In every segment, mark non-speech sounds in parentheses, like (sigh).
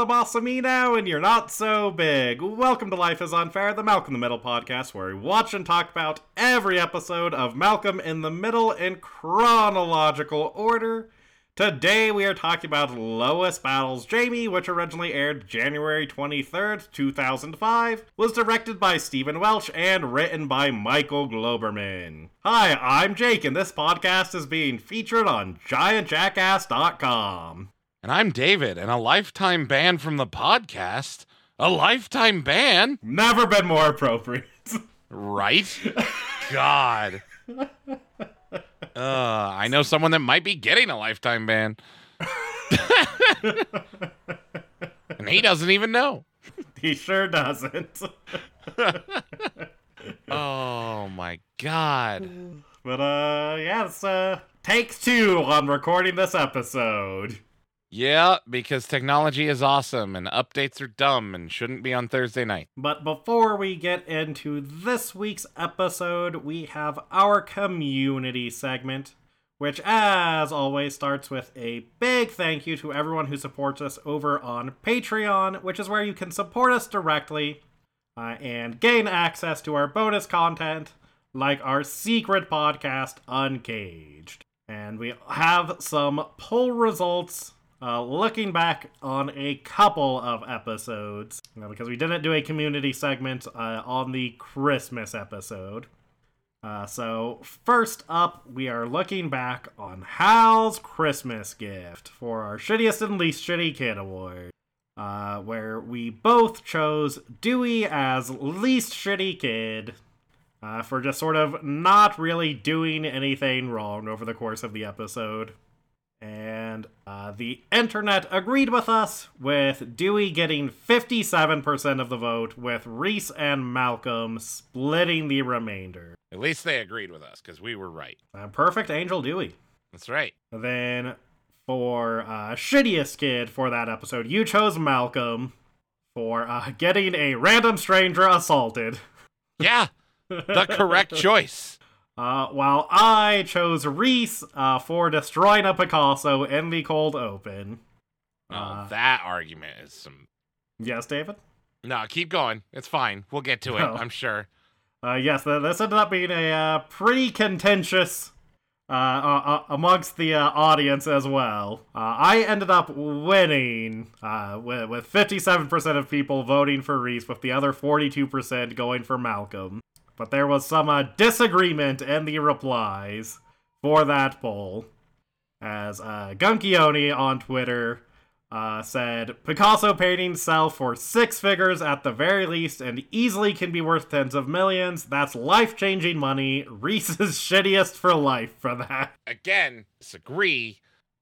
the boss of me now, and you're not so big. Welcome to Life is Unfair, the Malcolm in the Middle podcast, where we watch and talk about every episode of Malcolm in the Middle in chronological order. Today we are talking about Lois Battles Jamie, which originally aired January 23rd, 2005, was directed by Stephen Welch, and written by Michael Glouberman. Hi, I'm Jake, and this podcast is being featured on GiantJackass.com. And I'm David, and a lifetime ban from the podcast. A lifetime ban? Never been more appropriate. Right? God. Uh, I know someone that might be getting a lifetime ban. (laughs) and he doesn't even know. he sure doesn't. (laughs) Oh my god. But uh yeah, it's uh take two on recording this episode. Yeah, because technology is awesome and updates are dumb and shouldn't be on Thursday night. But before we get into this week's episode, we have our community segment, which, as always, starts with a big thank you to everyone who supports us over on Patreon, which is where you can support us directly uh, and gain access to our bonus content, like our secret podcast, Uncaged. And we have some poll results uh, looking back on a couple of episodes, because we didn't do a community segment uh, on the Christmas episode. Uh, so, first up, we are looking back on Hal's Christmas gift for our shittiest and least shitty kid award, uh, where we both chose Dewey as least shitty kid. Uh, for just sort of not really doing anything wrong over the course of the episode. And uh, the internet agreed with us, with Dewey getting 57% of the vote, with Reese and Malcolm splitting the remainder. At least they agreed with us because we were right. Uh, perfect Angel Dewey. That's right. Then for uh, shittiest kid for that episode, you chose Malcolm for uh, getting a random stranger assaulted. Yeah, the correct (laughs) choice. Uh, while I chose Reese uh, for destroying a Picasso in the cold open. Oh, Uh, that argument is some. Yes, David? No, keep going. It's fine. We'll get to it, Oh. I'm sure. Uh, yes, this ended up being a uh, pretty contentious uh, amongst the uh, audience as well. Uh, I ended up winning uh, with, with 57% of people voting for Reese, with the other 42% going for Malcolm. But there was some uh, disagreement in the replies for that poll. As uh, Gunkioni on Twitter uh, said Picasso paintings sell for six figures at the very least and easily can be worth tens of millions. That's life changing money. (laughs) Reese's shittiest for life for that. Again, disagree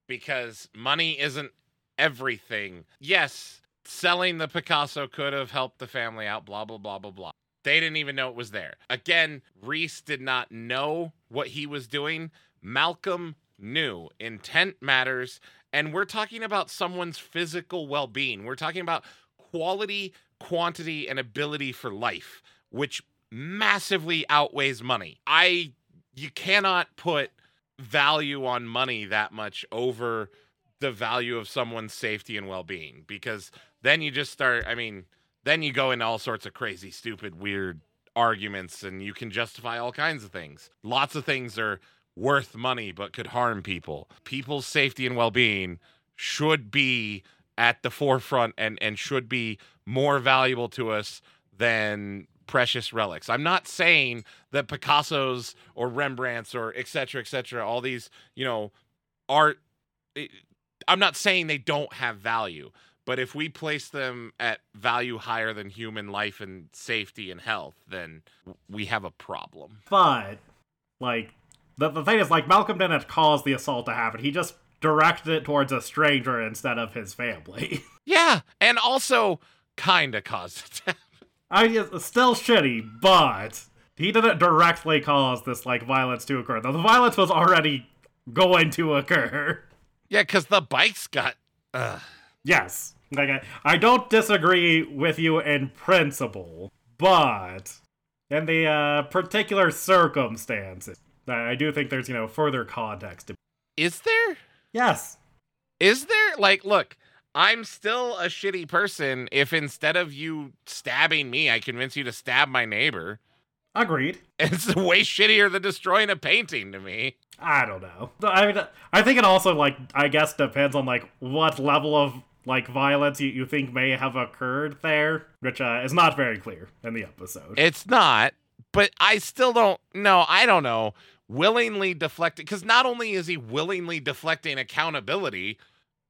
because money isn't everything. Yes, selling the Picasso could have helped the family out, blah, blah, blah, blah, blah. They didn't even know it was there. Again, Reese did not know what he was doing. Malcolm knew. Intent matters. And we're talking about someone's physical well being. We're talking about quality, quantity, and ability for life, which massively outweighs money. I, you cannot put value on money that much over the value of someone's safety and well being because then you just start, I mean, then you go into all sorts of crazy, stupid, weird arguments and you can justify all kinds of things. Lots of things are worth money but could harm people. People's safety and well-being should be at the forefront and and should be more valuable to us than precious relics. I'm not saying that Picasso's or Rembrandt's or et cetera, et cetera, all these, you know, art it- I'm not saying they don't have value, but if we place them at value higher than human life and safety and health, then we have a problem. But, like, the, the thing is, like, Malcolm didn't cause the assault to happen. He just directed it towards a stranger instead of his family. (laughs) Yeah, and also kind of caused it. to happen. I mean, it's still shitty, but he didn't directly cause this, like, violence to occur. The, the violence was already going to occur. yeah, because the bikes got. Ugh. Yes. Like I, I don't disagree with you in principle, but in the uh, particular circumstances, I I do think there's, you know, further context. To- Is there? yes. Is there? Like, look, I'm still a shitty person if instead of you stabbing me, I convince you to stab my neighbor. Agreed. (laughs) It's way shittier than destroying a painting to me. I don't know. I mean, I think it also like I guess depends on like what level of like violence you, you think may have occurred there, which uh, is not very clear in the episode. It's not, but I still don't know. I don't know. Willingly deflecting, because not only is he willingly deflecting accountability,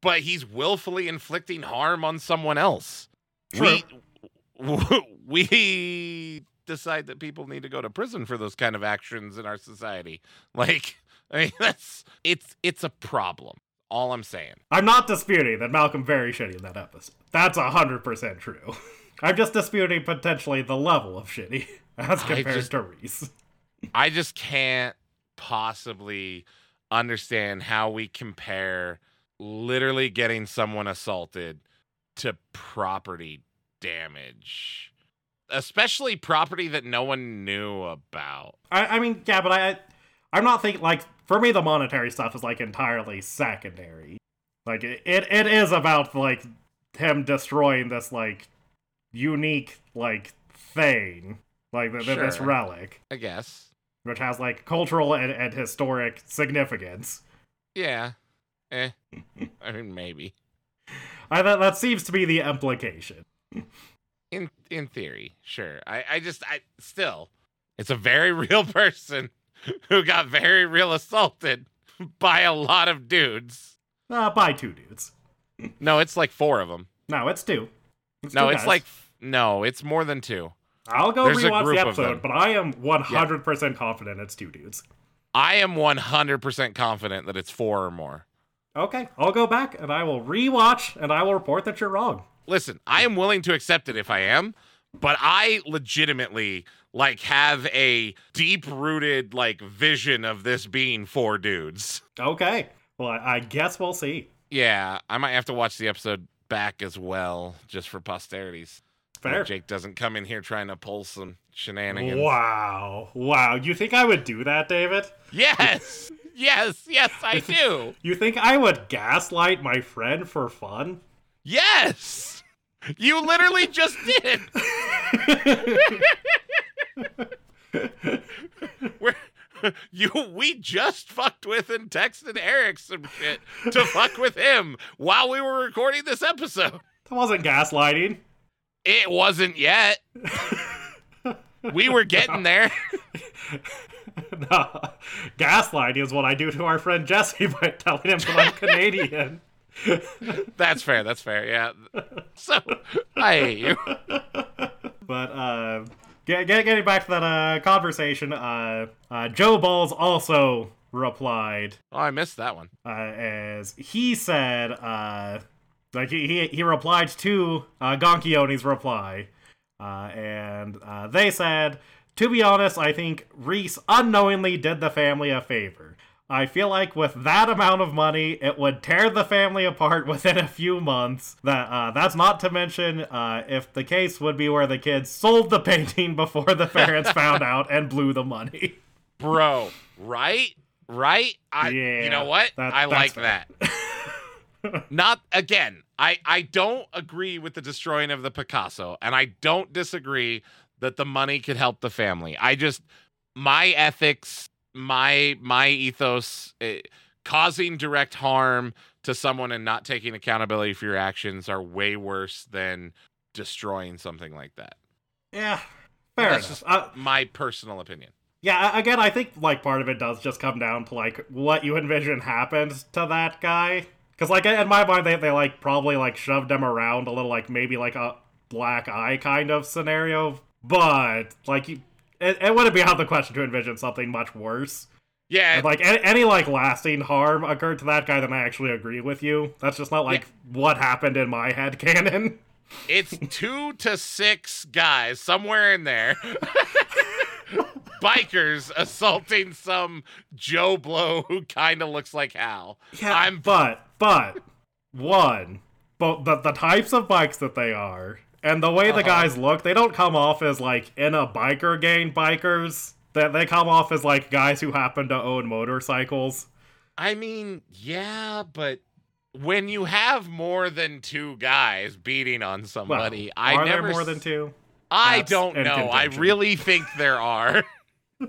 but he's willfully inflicting harm on someone else. True. We (laughs) we decide that people need to go to prison for those kind of actions in our society. Like, (laughs) I mean, that's it's it's a problem. All I'm saying. I'm not disputing that Malcolm very shitty in that episode. That's hundred percent true. (laughs) I'm just disputing potentially the level of shitty (laughs) as compared just- to Reese. (laughs) I just can't possibly understand how we compare literally getting someone assaulted to property damage, especially property that no one knew about. I, I mean, yeah, but I, I'm not thinking like for me the monetary stuff is like entirely secondary. Like it, it, is about like him destroying this like unique like thing, like the, the- this relic, I guess. which has like cultural and, and historic significance. Yeah. Eh. (laughs) I mean, maybe. I that that seems to be the implication. In in theory, sure. I I just I still, it's a very (laughs) real person (laughs) who got very real assaulted (laughs) by a lot of dudes. Uh, by two dudes. No, it's like four of them. No, it's two. It's No, two it's guys. like no, it's more than two. I'll go there's rewatch the episode, but I am 100% confident it's two dudes. I am 100% confident that it's four or more. Okay, I'll go back and I will rewatch and I will report that you're wrong. Listen, I am willing to accept it if I am, but I legitimately like have a deep-rooted like vision of this being four dudes. Okay, well, I, I guess we'll see. Yeah, I might have to watch the episode back as well just for posterities. Fair. Jake doesn't come in here trying to pull some shenanigans. Wow, wow. You think I would do that, David? Yes. (laughs) yes, yes, I do. You think I would gaslight my friend for fun? Yes. You literally just did. (laughs) We're, (laughs) you we just fucked with and texted Eric some shit to fuck with him while we were recording this episode. That wasn't gaslighting. It wasn't yet. (laughs) We were getting there. (laughs) no, gaslighting is what I do to our friend Jesse by telling him that I'm Canadian. That's fair. That's fair. Yeah. So I hate you. But uh, get, get, getting back to that uh, conversation, uh, uh, Joe Balls also replied Oh, I missed that one. uh, as he said, uh, like he, he, he replied to uh, Gonkione's reply, uh, and uh, they said, to be honest, I think Reese unknowingly did the family a favor. I feel like with that amount of money, it would tear the family apart (laughs) within a few months. That uh, that's not to mention uh, if the case would be where the kids sold the (laughs) painting before the parents found out and blew the money. (laughs) Bro, right? Right? I Yeah, you know what? that- I like that's that. Not again. I I don't agree with the destroying of the Picasso and I don't disagree that the money could help the family. I just my ethics, my my ethos eh, causing direct harm to someone and not taking accountability for your actions are way worse than destroying something like that. Yeah, fair That's enough. just Uh, my personal opinion. Yeah, again, I think like part of it does just come down to like what you envision happened to that guy. Because like in my mind, they they like probably like shoved him around a little, like maybe like a black eye kind of scenario. But like, you, it, it wouldn't be out of the question to envision something much worse. Yeah, If, like any, any like lasting harm occurred to that guy, then I actually agree with you. That's just not like what happened in my head canon. It's two to six guys somewhere in there. (laughs) Bikers assaulting some Joe Blow who kind of looks like Hal. Yeah, I'm but but one, but the the types of bikes that they are, and the way the Uh-huh. guys look, they don't come off as like in a biker gang bikers. That they come off as like guys who happen to own motorcycles. I mean, yeah, but when you have more than two guys beating on somebody, I Are never there more s- than two? I That's don't know. I really think there are. (laughs)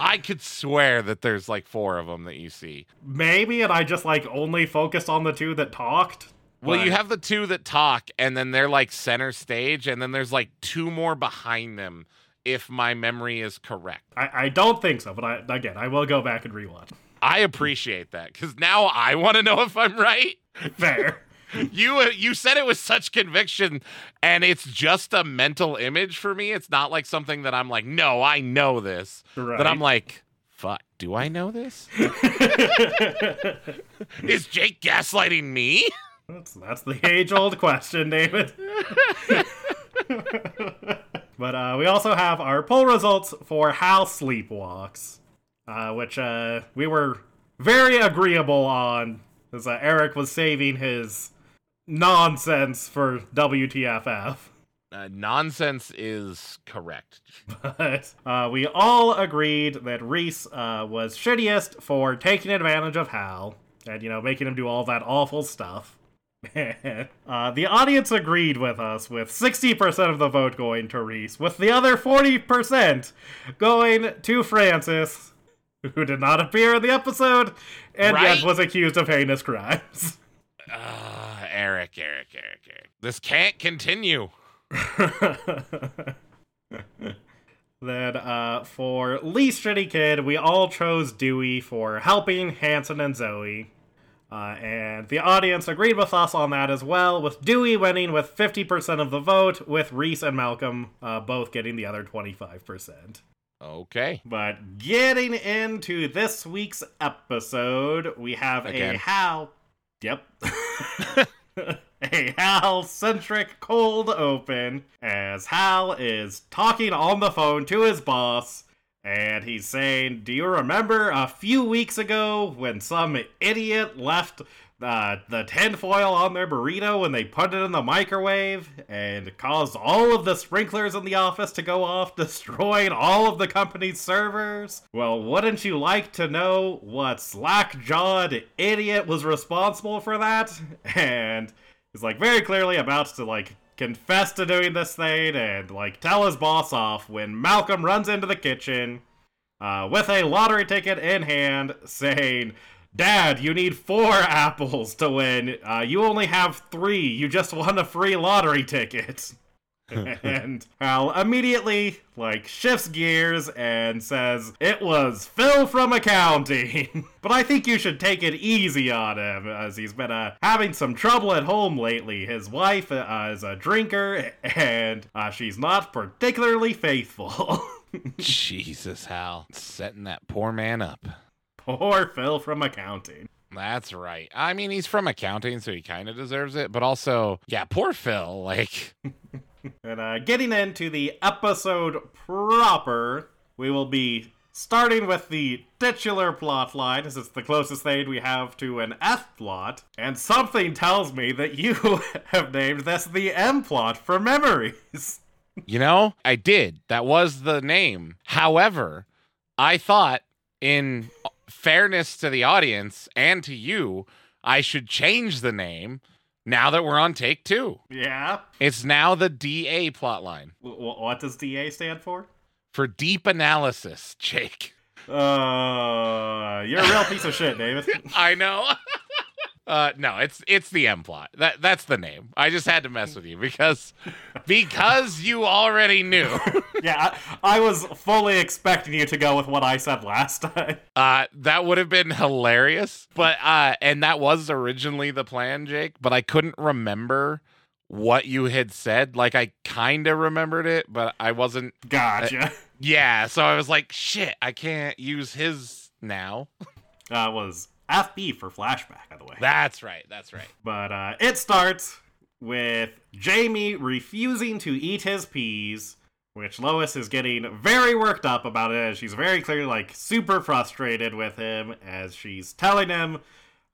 I could swear that there's like four of them that you see. Maybe, and I just like only focused on the two that talked. Well, you have the two that talk, and then they're like center stage, and then there's like two more behind them, if my memory is correct. I, I don't think so, but I again I will go back and rewatch. I appreciate that because now I want to know if I'm right. Fair. (laughs) You uh, you said it with such conviction, and it's just a mental image for me. It's not like something that I'm like, no, I know this. right. But I'm like, fuck, do I know this? (laughs) (laughs) Is Jake gaslighting me? That's that's the age old question, David. (laughs) but uh, we also have our poll results for Hal sleepwalks, uh, which uh, we were very agreeable on, as uh, Eric was saving his nonsense for WTFF. Uh, nonsense is correct. But uh, we all agreed that Reese uh, was shittiest for taking advantage of Hal and, you know, making him do all that awful stuff. (laughs) uh, the audience agreed with us, with 60% of the vote going to Reese, with the other 40% going to Francis, who did not appear in the episode and Right? yet was accused of heinous crimes. (laughs) Ah, Eric, Eric, Eric, Eric. This can't continue. (laughs) then uh, for least shitty kid, we all chose Dewey for helping Hanson and Zoe. Uh, and the audience agreed with us on that as well, with Dewey winning with 50% of the vote, with Reese and Malcolm uh, both getting the other 25%. Okay. But getting into this week's episode, we have Again. a Hal. Yep. (laughs) a Hal centric cold open as Hal is talking on the phone to his boss. And he's saying, Do you remember a few weeks ago when some idiot left uh, the tinfoil on their burrito when they put it in the microwave and caused all of the sprinklers in the office to go off, (laughs) destroying all of the company's servers? Well, wouldn't you like to know what slack jawed idiot was responsible for that? (laughs) And he's like very clearly about to like confess to doing this thing and like tell his boss off when Malcolm runs into the kitchen uh, with a lottery ticket in hand saying, Dad, you need four (laughs) apples to win. Uh, you only have three. You just won a free lottery ticket. (laughs) (laughs) (laughs) and Hal immediately like shifts gears and says it was Phil from accounting. (laughs) but I think you should take it easy on him as he's been uh, having some trouble at home lately. His wife uh, is a drinker and uh, she's not particularly faithful. Jesus, Hal. Setting that poor man up. Poor Phil from accounting. That's right. I mean, he's from accounting, so he kind of deserves it. But also, yeah, poor Phil. Like, And uh, getting into the episode proper, we will be starting with the titular plot line, as it's the closest thing we have to an F plot. And something tells me that (laughs) you have named this the M plot for memories. you know, I did. That was the name. However, I thought, in fairness to the audience and to you, I should change the name now that we're on take two. Yeah? It's now the DA plotline W- what does DA stand for? for deep analysis, Jake. Uh, you're a real piece of shit, David. (laughs) I know. (laughs) Uh no, it's it's the M plot. That that's the name. I just had to mess with you because because you already knew. (laughs) yeah, I, I was fully expecting you to go with what I said last time. Uh that would have been hilarious. But uh and that was originally the plan, Jake, but I couldn't remember what you had said. Like I kind of remembered it, but I wasn't Gotcha. Yeah, so I was like, shit, I can't use his now. Uh, was FB for flashback, by the way. That's right. That's right. But uh, it starts with Jamie refusing to eat his peas, which Lois is getting very worked up about it. She's very clearly like super frustrated with him as she's telling him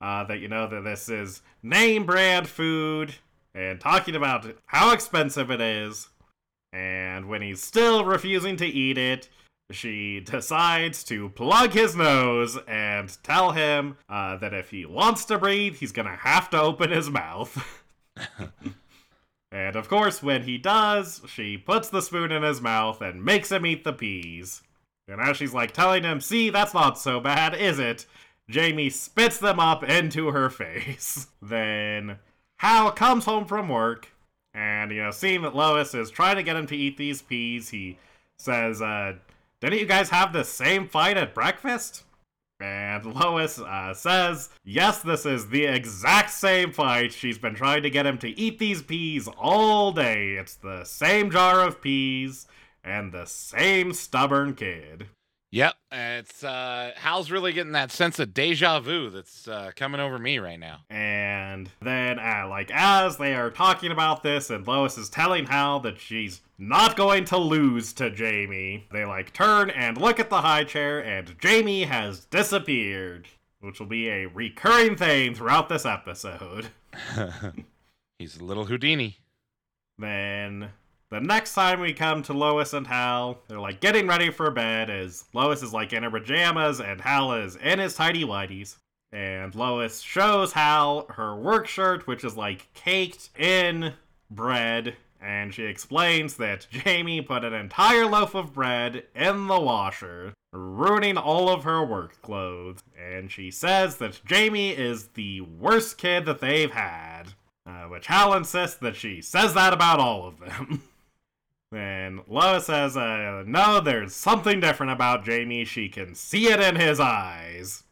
uh, that you know that this is name brand food and talking about how expensive it is. And when he's still refusing to eat it, she decides to plug his nose and tell him uh, that if he wants to breathe, he's gonna have to open his mouth. (laughs) and of course, when he does, she puts the spoon in his mouth and makes him eat the peas. And as she's like telling him, see, that's not so bad, is it? Jamie spits them up into her face. (laughs) then Hal comes home from work, and, you know, seeing that Lois is trying to get him to eat these peas, he says, uh, didn't you guys have the same fight at breakfast? And Lois uh, says, yes, this is the exact same fight. She's been trying to get him to eat these peas all day. It's the same jar of peas and the same stubborn kid. Yep, it's uh Hal's really getting that sense of deja vu that's uh, coming over me right now. And then, uh, like, as they are talking about this, and Lois is telling Hal that she's not going to lose to Jamie, they like turn and look at the high chair, and Jamie has disappeared, which will be a recurring thing throughout this episode. (laughs) He's a little Houdini. Then the next time we come to Lois and Hal, they're like getting ready for bed as Lois is like in her pajamas and Hal is in his tidy whities. And Lois shows Hal her work shirt, which is like caked in bread. And she explains that Jamie put an entire loaf of bread in the washer, ruining all of her work clothes. And she says that Jamie is the worst kid that they've had. Uh, which Hal insists that she says that about all of them. (laughs) And Lois says, uh, no, there's something different about Jamie. She can see it in his eyes.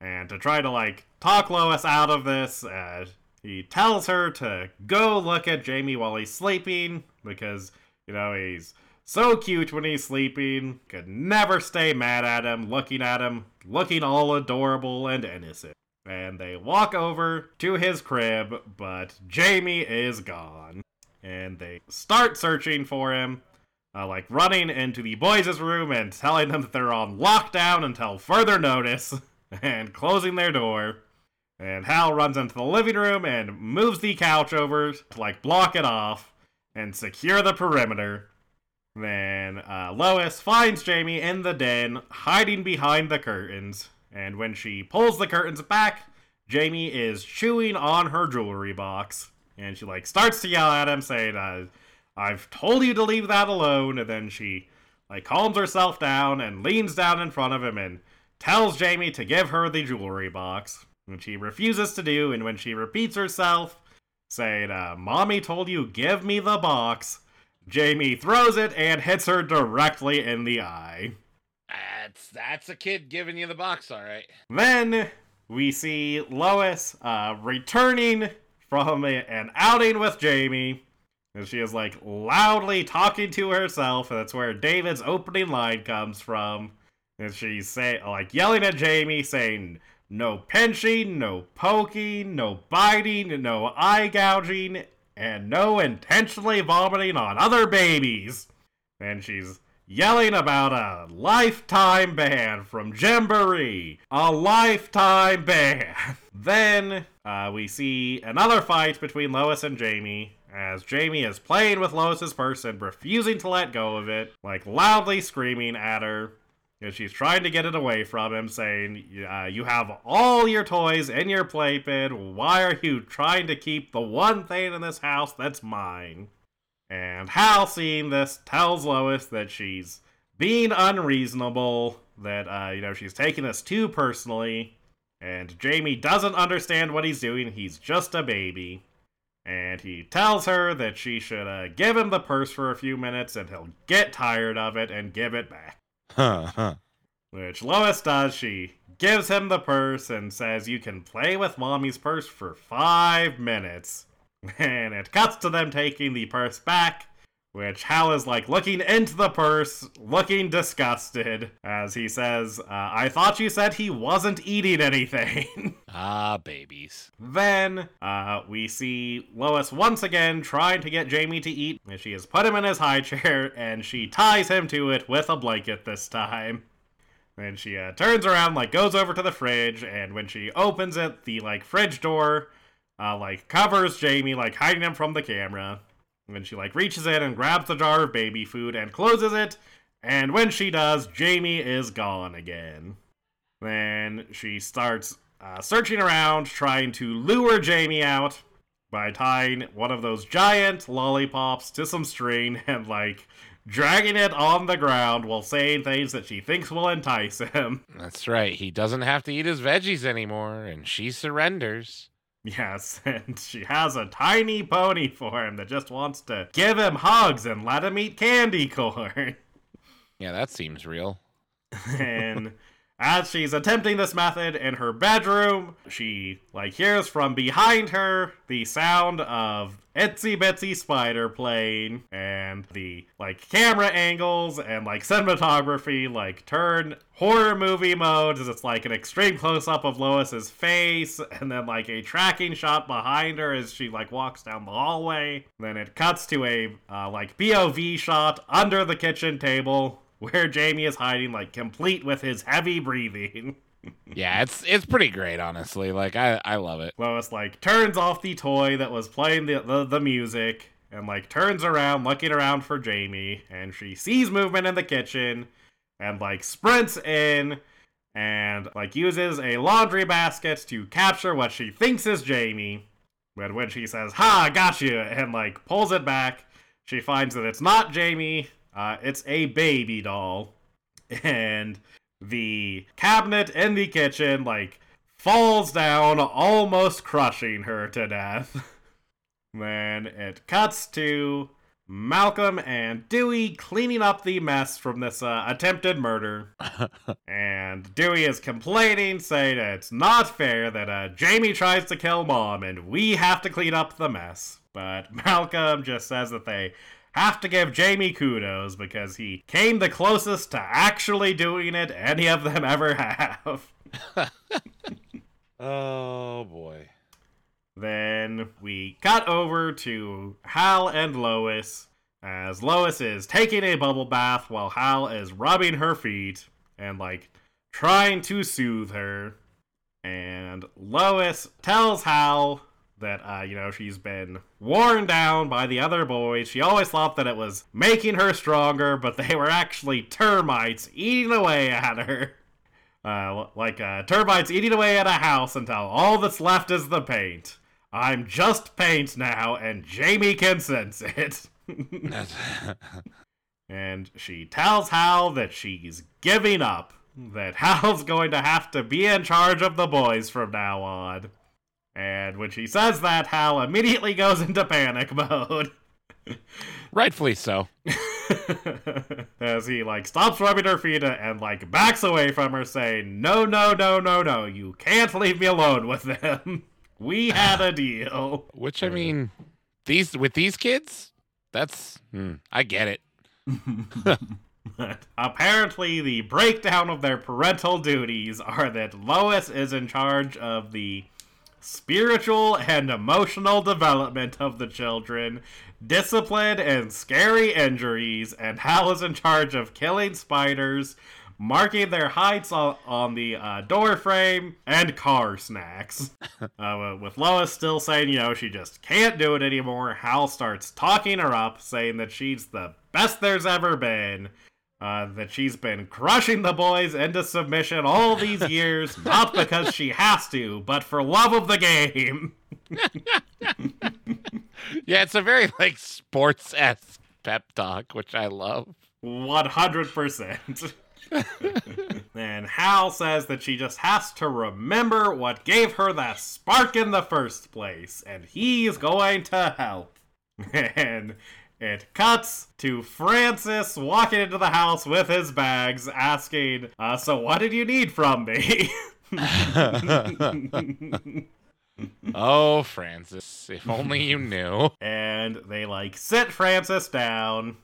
And to try to, like, talk Lois out of this, uh, he tells her to go look at Jamie while he's sleeping because, you know, he's so cute when he's sleeping, could never stay mad at him, looking at him, looking all adorable and innocent. And they walk over to his crib, but Jamie is gone and they start searching for him, uh, like running into the boys' room and telling them that they're on lockdown until further notice, (laughs) and closing their door. And Hal runs into the living room and moves the couch over to like block it off and secure the perimeter. Then uh, Lois finds Jamie in the den, hiding behind the curtains. And when she pulls the curtains back, Jamie is chewing on her jewelry box and she like starts to yell at him, saying, uh, "I've told you to leave that alone." And then she like calms herself down and leans down in front of him and tells Jamie to give her the jewelry box, which he refuses to do. And when she repeats herself, saying, uh, "Mommy told you give me the box," Jamie throws it and hits her directly in the eye. That's that's a kid giving you the box, all right. Then we see Lois uh, returning from an outing with Jamie. And she is like loudly talking to herself, and that's where David's opening line comes from. And she's say like yelling at Jamie, saying, No pinching, no poking, no biting, no eye gouging, and no intentionally vomiting on other babies. And she's yelling about a lifetime ban from Gymboree. A lifetime ban. (laughs) then uh, we see another fight between Lois and Jamie. As Jamie is playing with Lois's purse and refusing to let go of it, like loudly screaming at her. And she's trying to get it away from him, saying, uh, You have all your toys in your playpen. Why are you trying to keep the one thing in this house that's mine? And Hal, seeing this, tells Lois that she's being unreasonable, that, uh, you know, she's taking this too personally, and Jamie doesn't understand what he's doing, he's just a baby. And he tells her that she should uh, give him the purse for a few minutes and he'll get tired of it and give it back. Huh, huh. Which Lois does. She gives him the purse and says, You can play with mommy's purse for five minutes. And it cuts to them taking the purse back, which Hal is like looking into the purse, looking disgusted, as he says, uh, I thought you said he wasn't eating anything. (laughs) ah, babies. then uh, we see Lois once again trying to get Jamie to eat, and she has put him in his high chair, and she ties him to it with a blanket this time. Then she uh, turns around, like goes over to the fridge, and when she opens it, the like fridge door uh, like covers Jamie, like hiding him from the camera. And then she like reaches in and grabs the jar of baby food and closes it, And when she does, Jamie is gone again. Then she starts uh, searching around, trying to lure Jamie out by tying one of those giant lollipops to some string (laughs) and, like, dragging it on the ground while saying things that she thinks will entice him. That's right. He doesn't have to eat his veggies anymore, and she surrenders. Yes, (laughs) and she has a tiny pony for him that just wants to give him hugs and let him eat candy corn. (laughs) Yeah, that seems real. and as she's attempting this method in her bedroom, she like hears from behind her the sound of Itsy Bitsy Spider playing, and the like camera angles and like cinematography like turn horror movie mode as it's like an extreme close up of Lois's face, and then like a tracking shot behind her as she like walks down the hallway. Then it cuts to a uh, like POV shot under the kitchen table where Jamie is hiding, like complete with his heavy breathing. (laughs) yeah, it's it's pretty great, honestly. Like I I love it. Lois like turns off the toy that was playing the, the the music and like turns around, looking around for Jamie, and she sees movement in the kitchen and like sprints in and like uses a laundry basket to capture what she thinks is Jamie. But when she says, "Ha, got you," and like pulls it back, she finds that it's not Jamie. Uh, it's a baby doll, and the cabinet in the kitchen like falls down, almost crushing her to death. (laughs) then it cuts to Malcolm and Dewey cleaning up the mess from this uh, attempted murder. (laughs) and Dewey is complaining, saying it's not fair that uh, Jamie tries to kill mom and we have to clean up the mess. But (laughs) Malcolm just says that they have to give Jamie kudos because he came the closest to actually doing it any of them ever have. (laughs) oh boy. Then we cut over to Hal and Lois as Lois is taking a bubble bath while Hal is rubbing her feet and like trying to soothe her. And Lois tells Hal that uh, you know she's been worn down by the other boys. She always thought that it was making her stronger, but they were actually termites eating away at her. Uh, like uh, termites eating away at a house until all that's left is the paint. I'm just paint now, and Jamie can sense it. (laughs) and she tells Hal that she's giving up, that (laughs) Hal's going to have to be in charge of the boys from now on. And when she says that, Hal immediately goes into panic mode. (laughs) Rightfully so. (laughs) As he like stops rubbing her feet and like backs away from her, saying, "No, no, no, no, no! You can't leave me alone with them. (laughs) We had a deal." Which I mean, these with these kids, that's hmm, I get it. but apparently, the breakdown of their parental duties are that Lois is in charge of the spiritual and emotional development of the children, discipline and scary injuries, and Hal is in charge of killing spiders, marking their heights on, on the uh, door frame, and car snacks. (laughs) uh, with Lois still saying, you know, she just can't do it anymore, Hal starts talking her up, saying that she's the best there's ever been. Uh, that she's been crushing the boys into submission all these (laughs) years, not because she has to, but for love of the game. (laughs) yeah, it's a very like sports esque pep talk, which I love. 100%. (laughs) and Hal says that she just has to remember what gave her that spark in the first place, and he's going to help. And it cuts to Francis walking into the house with his bags, asking, uh, So, what did you need from me? (laughs) oh, Francis, if only you knew. And they like sit Francis down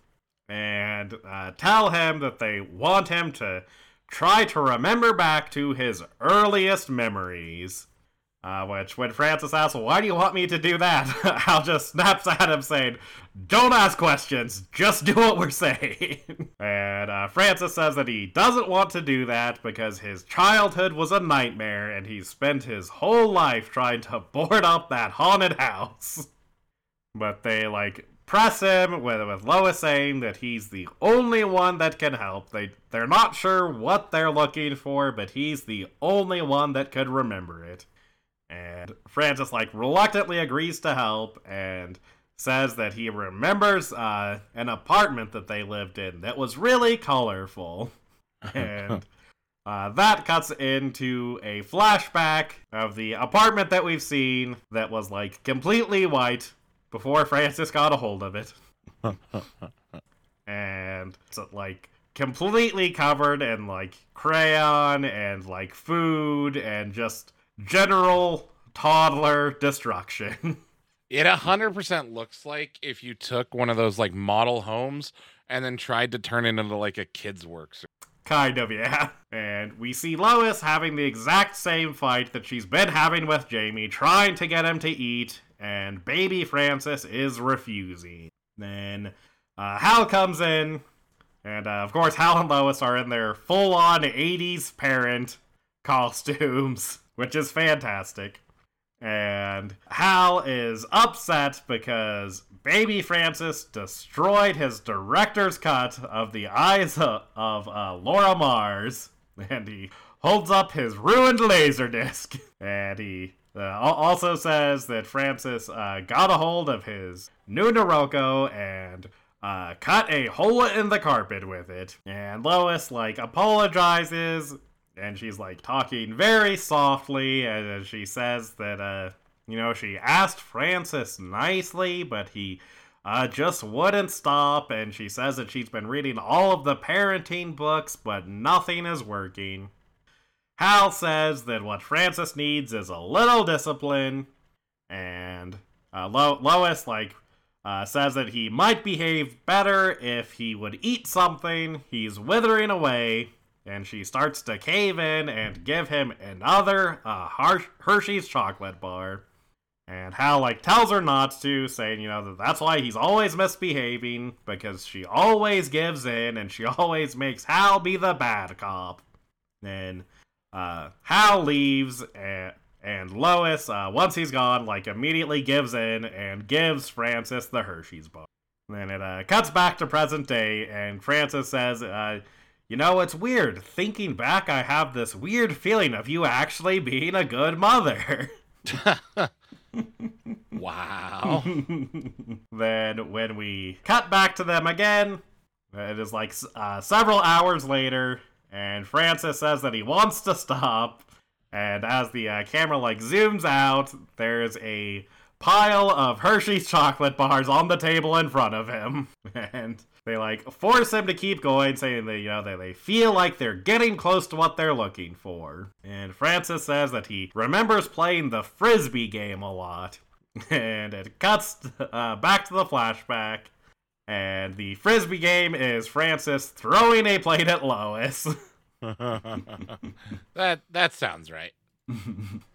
and uh, tell him that they want him to try to remember back to his earliest memories. Uh, which, when Francis asks, Why do you want me to do that? (laughs) Hal just snaps at him, saying, Don't ask questions, just do what we're saying. (laughs) and uh, Francis says that he doesn't want to do that because his childhood was a nightmare and he spent his whole life trying to board up that haunted house. (laughs) But they, like, press him with, with Lois saying that he's the only one that can help. They they're not sure what they're looking for, but he's the only one that could remember it. And Francis like reluctantly agrees to help and says that he remembers uh, an apartment that they lived in that was really colorful. (laughs) And uh, that cuts into a flashback of the apartment that we've seen that was like completely white before Francis got a hold of it. (laughs) and it's like completely covered in like crayon and like food and just general toddler destruction. (laughs) It 100% looks like if you took one of those like model homes and then tried to turn it into like a kid's works. Kind of, yeah. And we see Lois having the exact same fight that she's been having with Jamie, trying to get him to eat, and baby Francis is refusing. Then uh, Hal comes in, and uh, of course, Hal and Lois are in their full on 80s parent costumes, (laughs) which is fantastic. And Hal is upset because baby Francis destroyed his director's cut of the eyes of, of uh, Laura Mars, and he holds up his ruined laser disc. (laughs) And he uh, also says that Francis uh, got a hold of his new Norelco and uh, cut a hole in the carpet with it. And Lois, like, apologizes and she's like talking very softly and she says that uh you know she asked francis nicely but he uh just wouldn't stop. And she says that she's been reading all of the parenting books but nothing is working. Hal says that what francis needs is a little discipline. And uh, Lo- lois like uh, says that he might behave better if he would eat something. He's withering away and she starts to cave in and give him another uh, Hershey's chocolate bar. And Hal like tells her not to, saying you know that that's why he's always misbehaving because she always gives in and she (laughs) always makes Hal be the bad cop. Then uh, Hal leaves and and Lois, uh, once he's gone, like immediately gives in and gives Francis the Hershey's bar. Then it uh, cuts back to present day, and Francis says, uh, you know, it's weird. Thinking back, I have this weird feeling of you actually being a good mother. (laughs) wow. (laughs) then, when we cut back to them again, it is like uh, several hours later, and Francis says that he wants to stop. And as the uh, camera like zooms out, there's a pile of Hershey's chocolate bars on the table in front of him. (laughs) And they like force him to keep going, saying that you know that they feel like they're getting close to what they're looking for. And Francis says that he remembers playing the frisbee game a lot. (laughs) And it cuts uh, back to the flashback. And the frisbee game is Francis throwing a plate at Lois. (laughs) (laughs) that that sounds right.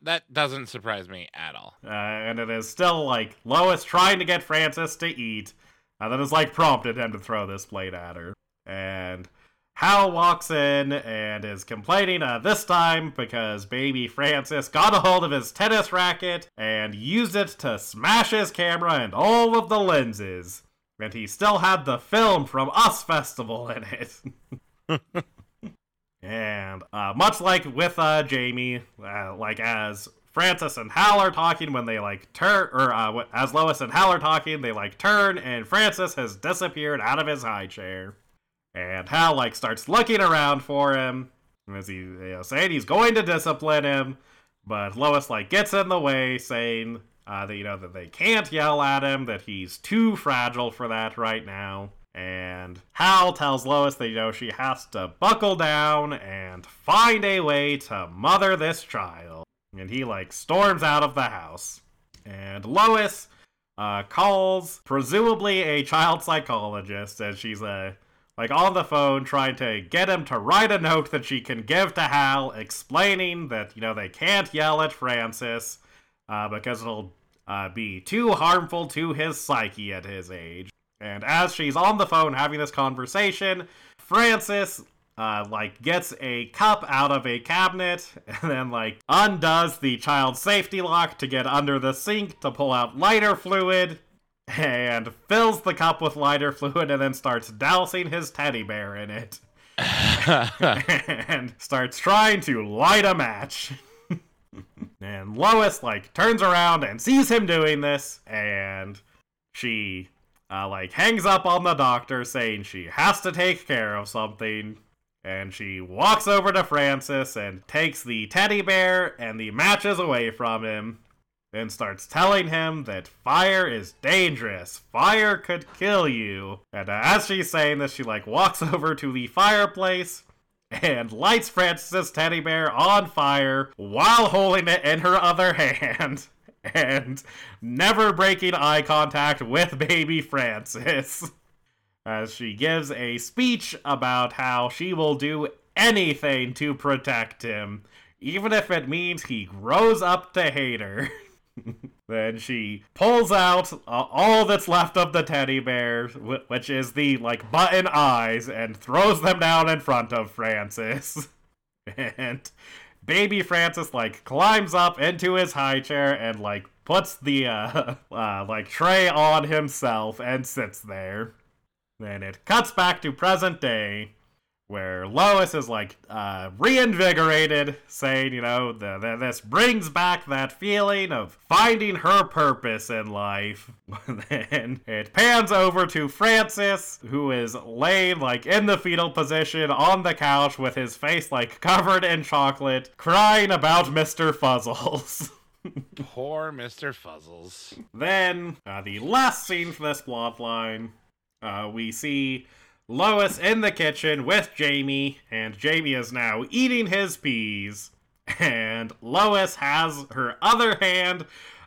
that doesn't surprise me at all. Uh, and it is still like Lois trying to get Francis to eat, and then it's like prompted him to throw this plate at her. And Hal walks in and is complaining uh, this time because baby Francis got a hold of his tennis racket and used it to smash his camera and all of the lenses. And he still had the film from Us Festival in it. (laughs) (laughs) and uh, much like with uh, Jamie, uh, like as Francis and Hal are talking when they like turn, or uh, as Lois and Hal are talking, they like turn, and Francis has disappeared out of his high chair. And Hal like starts looking around for him, as he you know, saying he's going to discipline him, but Lois like gets in the way, saying uh, that you know that they can't yell at him, that he's too fragile for that right now. And Hal tells Lois that you know she has to buckle down and find a way to mother this child and he like storms out of the house. And Lois uh, calls presumably a child psychologist, and she's uh, like on the phone trying to get him to write a note that she can give to Hal, explaining that you know they can't yell at Francis uh, because it'll uh, be too harmful to his psyche at his age. And as she's on the phone having this conversation, Francis uh, like gets a cup out of a cabinet (laughs) and then like undoes the child safety lock to get under the sink to pull out lighter fluid and fills the cup with lighter fluid and then starts dousing his teddy bear in it. (laughs) and starts trying to light a match. (laughs) and Lois like turns around and sees him doing this and she uh, like hangs up on the doctor saying she has to take care of something and she walks over to Francis and takes the teddy bear and the matches away from him and starts telling him that fire is dangerous. Fire could kill you. And as she's saying this, she like walks (laughs) over to the fireplace and lights Francis's teddy bear on fire while holding it in her other (laughs) hand and never breaking eye contact with baby Francis. (laughs) As she gives a speech about how she will do anything to protect him, even if it means he grows up to hate her. (laughs) then she pulls out uh, all that's left of the teddy bear, wh- which is the like button eyes, and throws them down in front of Francis. (laughs) and baby Francis like climbs up into his high chair and like puts the uh, (laughs) uh like tray on himself and sits there. Then it cuts back to present day where Lois is like uh, reinvigorated, saying, you know, the, the, this brings back that feeling of finding her purpose in life. (laughs) then it pans over to Francis, who is laid like in the fetal position on the couch with his face like covered in chocolate, crying about Mr. Fuzzles. (laughs) Poor Mr. Fuzzles. Then, uh, the last scene for this plotline, uh, we see Lois in the kitchen with Jamie, and Jamie is now eating his peas. And Lois has her other hand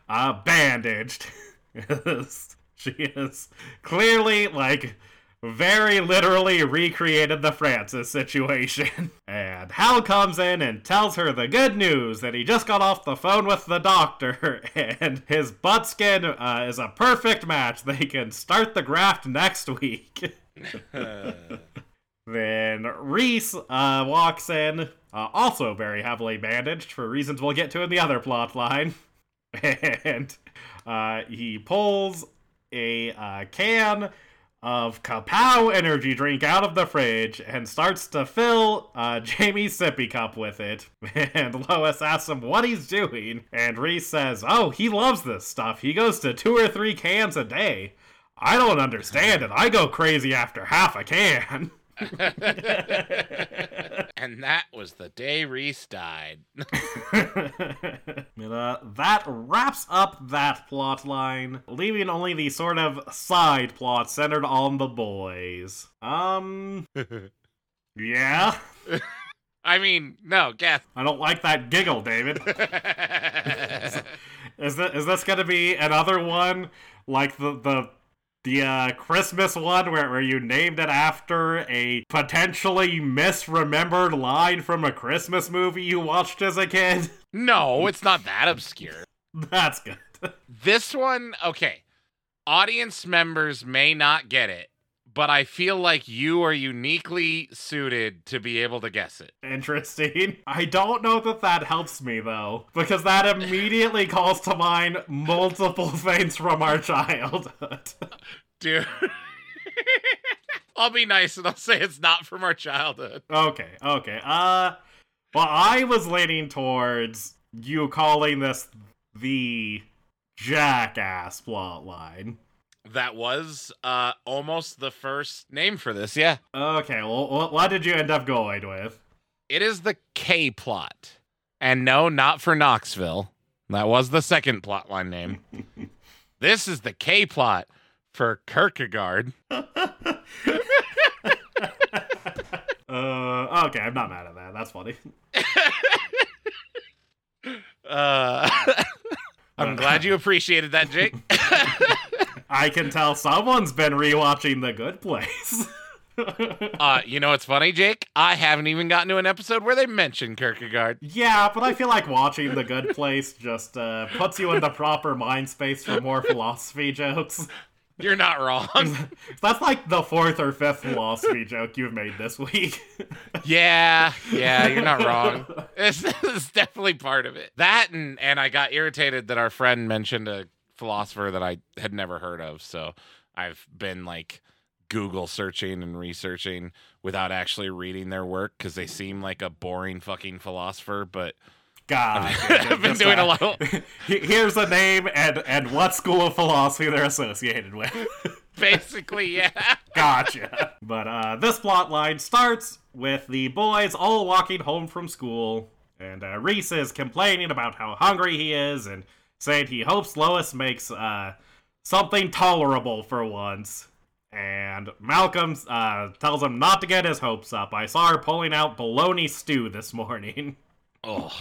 uh, bandaged. (laughs) she is clearly, like, very literally recreated the Francis situation. (laughs) And Hal comes in and tells her the good news that he just got off the phone with the doctor (laughs) and his butt skin uh, is a perfect match. They can start the graft next week. (laughs) then Reese uh, walks in, uh, also very heavily bandaged for reasons we'll get to in the other plot line. and uh, he pulls a uh, can of Kapow energy drink out of the fridge and starts to fill uh, (laughs) Jamie's sippy cup with it. And Lois asks him what he's doing, and Reese says, Oh, he loves this stuff. He goes to two or three cans a day. I don't understand it. I go crazy after half a can. (laughs) (laughs) and that was the day Reese died. (laughs) and, uh, that wraps up that plot line, leaving only the sort of side plot centered on the boys. Um. (laughs) yeah? I mean, no, guess. I don't like that giggle, David. is, this, is this gonna be another one like the, the the uh, Christmas one where, where you named it after a potentially misremembered line from a Christmas movie you watched as a kid? (laughs) No, it's not that obscure. That's good. (laughs) This one, okay. Audience members may not get it, but I feel like you are uniquely suited to be able to guess it. Interesting. (laughs) I don't know that that helps me though, because that immediately (laughs) calls to mind multiple (laughs) things from our childhood. Dude. I'll be nice and I'll say it's not from our childhood. Okay, okay. Uh well I was leaning towards you calling this the jackass plotline. That was uh almost the first name for this, yeah. Okay, well, what did you end up going with? It is the K plot. And no, not for Knoxville. That was the second plotline name. (laughs) this is the K plot for Kierkegaard. (laughs) uh, okay, I'm not mad at that. That's funny. (laughs) uh, I'm glad you appreciated that, Jake. I can tell someone's been rewatching The Good Place. (laughs) uh, you know what's funny, Jake? I haven't even gotten to an episode where they mention Kierkegaard. Yeah, but I feel like watching The Good Place just uh, puts you in the proper mind space for more philosophy jokes. You're not wrong. (laughs) That's like the fourth or fifth philosophy joke you've made this week. (laughs) yeah, yeah, you're not wrong. This, is definitely part of it. That and and I got irritated that our friend mentioned a philosopher that I had never heard of. So I've been like Google searching and researching without actually reading their work because they seem like a boring fucking philosopher. But God, I've been doing a lot. Of, (laughs) Here's the name and and what school of philosophy they're associated with. (laughs) basically, yeah. gotcha. But uh, this plot line starts with the boys all walking home from school, and uh, Reese is complaining about how hungry he is and saying he hopes Lois makes uh, something tolerable for once. And Malcolm uh, tells him not to get his hopes up. I saw her pulling out bologna stew this morning. Oh,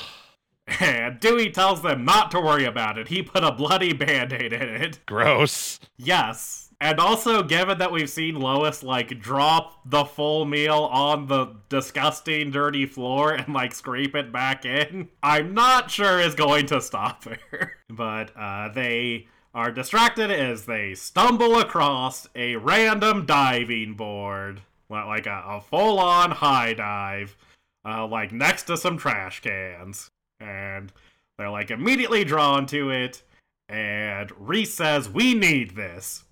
And Dewey tells them not to worry about it. He put a bloody band aid in it. gross. Yes. And also, given that we've seen Lois, like, drop the full meal on the disgusting, dirty floor and, like, scrape it back in, I'm not sure is going to stop her. (laughs) But, uh, they are distracted as they stumble across a random diving board. Like a, a full on high dive, uh, like, next to some trash cans. And they're, like, immediately drawn to it. And Reese says, We need this.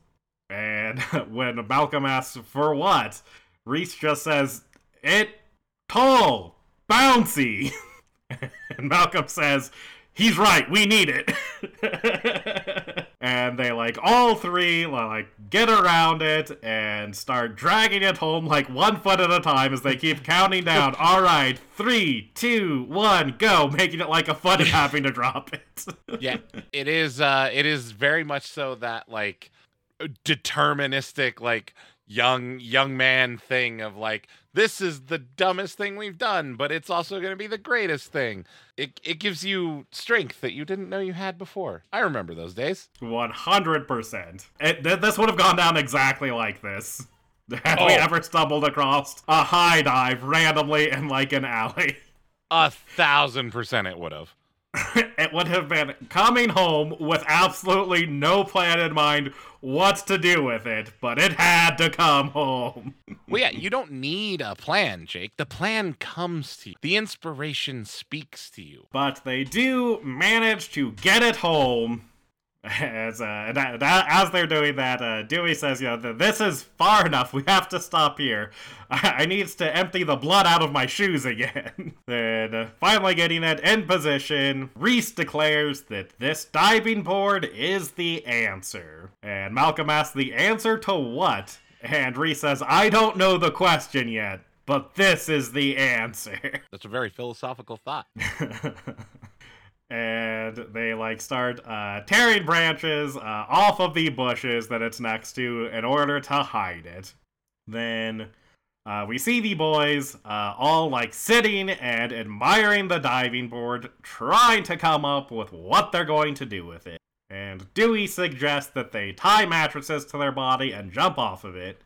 And (laughs) when Malcolm asks for what, Reese just says, It tall, bouncy. (laughs) and Malcolm says, He's right, we need it. (laughs) and they like all three like get around it and start dragging it home like one foot at a time as they keep counting down. all right, three, two, one, go, making it like a foot and having to drop it. yeah it is uh it is very much so that like deterministic like young young man thing of like this is the dumbest thing we've done but it's also going to be the greatest thing it it gives you strength that you didn't know you had before i remember those days One hundred percent. Th- This would have gone down exactly like this. (laughs) Had we Oh. ever stumbled across a high dive randomly in like an alley, a thousand percent it would have (laughs) it would have been coming home with absolutely no plan in mind what to do with it, but it had to come home. (laughs) well yeah you don't need a plan jake the plan comes to you the inspiration speaks to you But they do manage to get it home. As uh, as they're doing that, uh, Dewey says, "You know, th- this is far enough. We have to stop here. I, I needs to empty the blood out of my shoes again." (laughs) then, uh, finally getting it in position, Reese declares that this diving board is the answer. And Malcolm asks, "The answer to what?" And Reese says, "I don't know the question yet, but this is the answer." (laughs) that's a very philosophical thought (laughs) and they like start uh, tearing branches uh, off of the bushes that it's next to in order to hide it. Then uh, we see the boys uh, all like sitting and admiring the diving board, trying to come up with what they're going to do with it. And Dewey suggests that they tie mattresses to their body and jump off of it.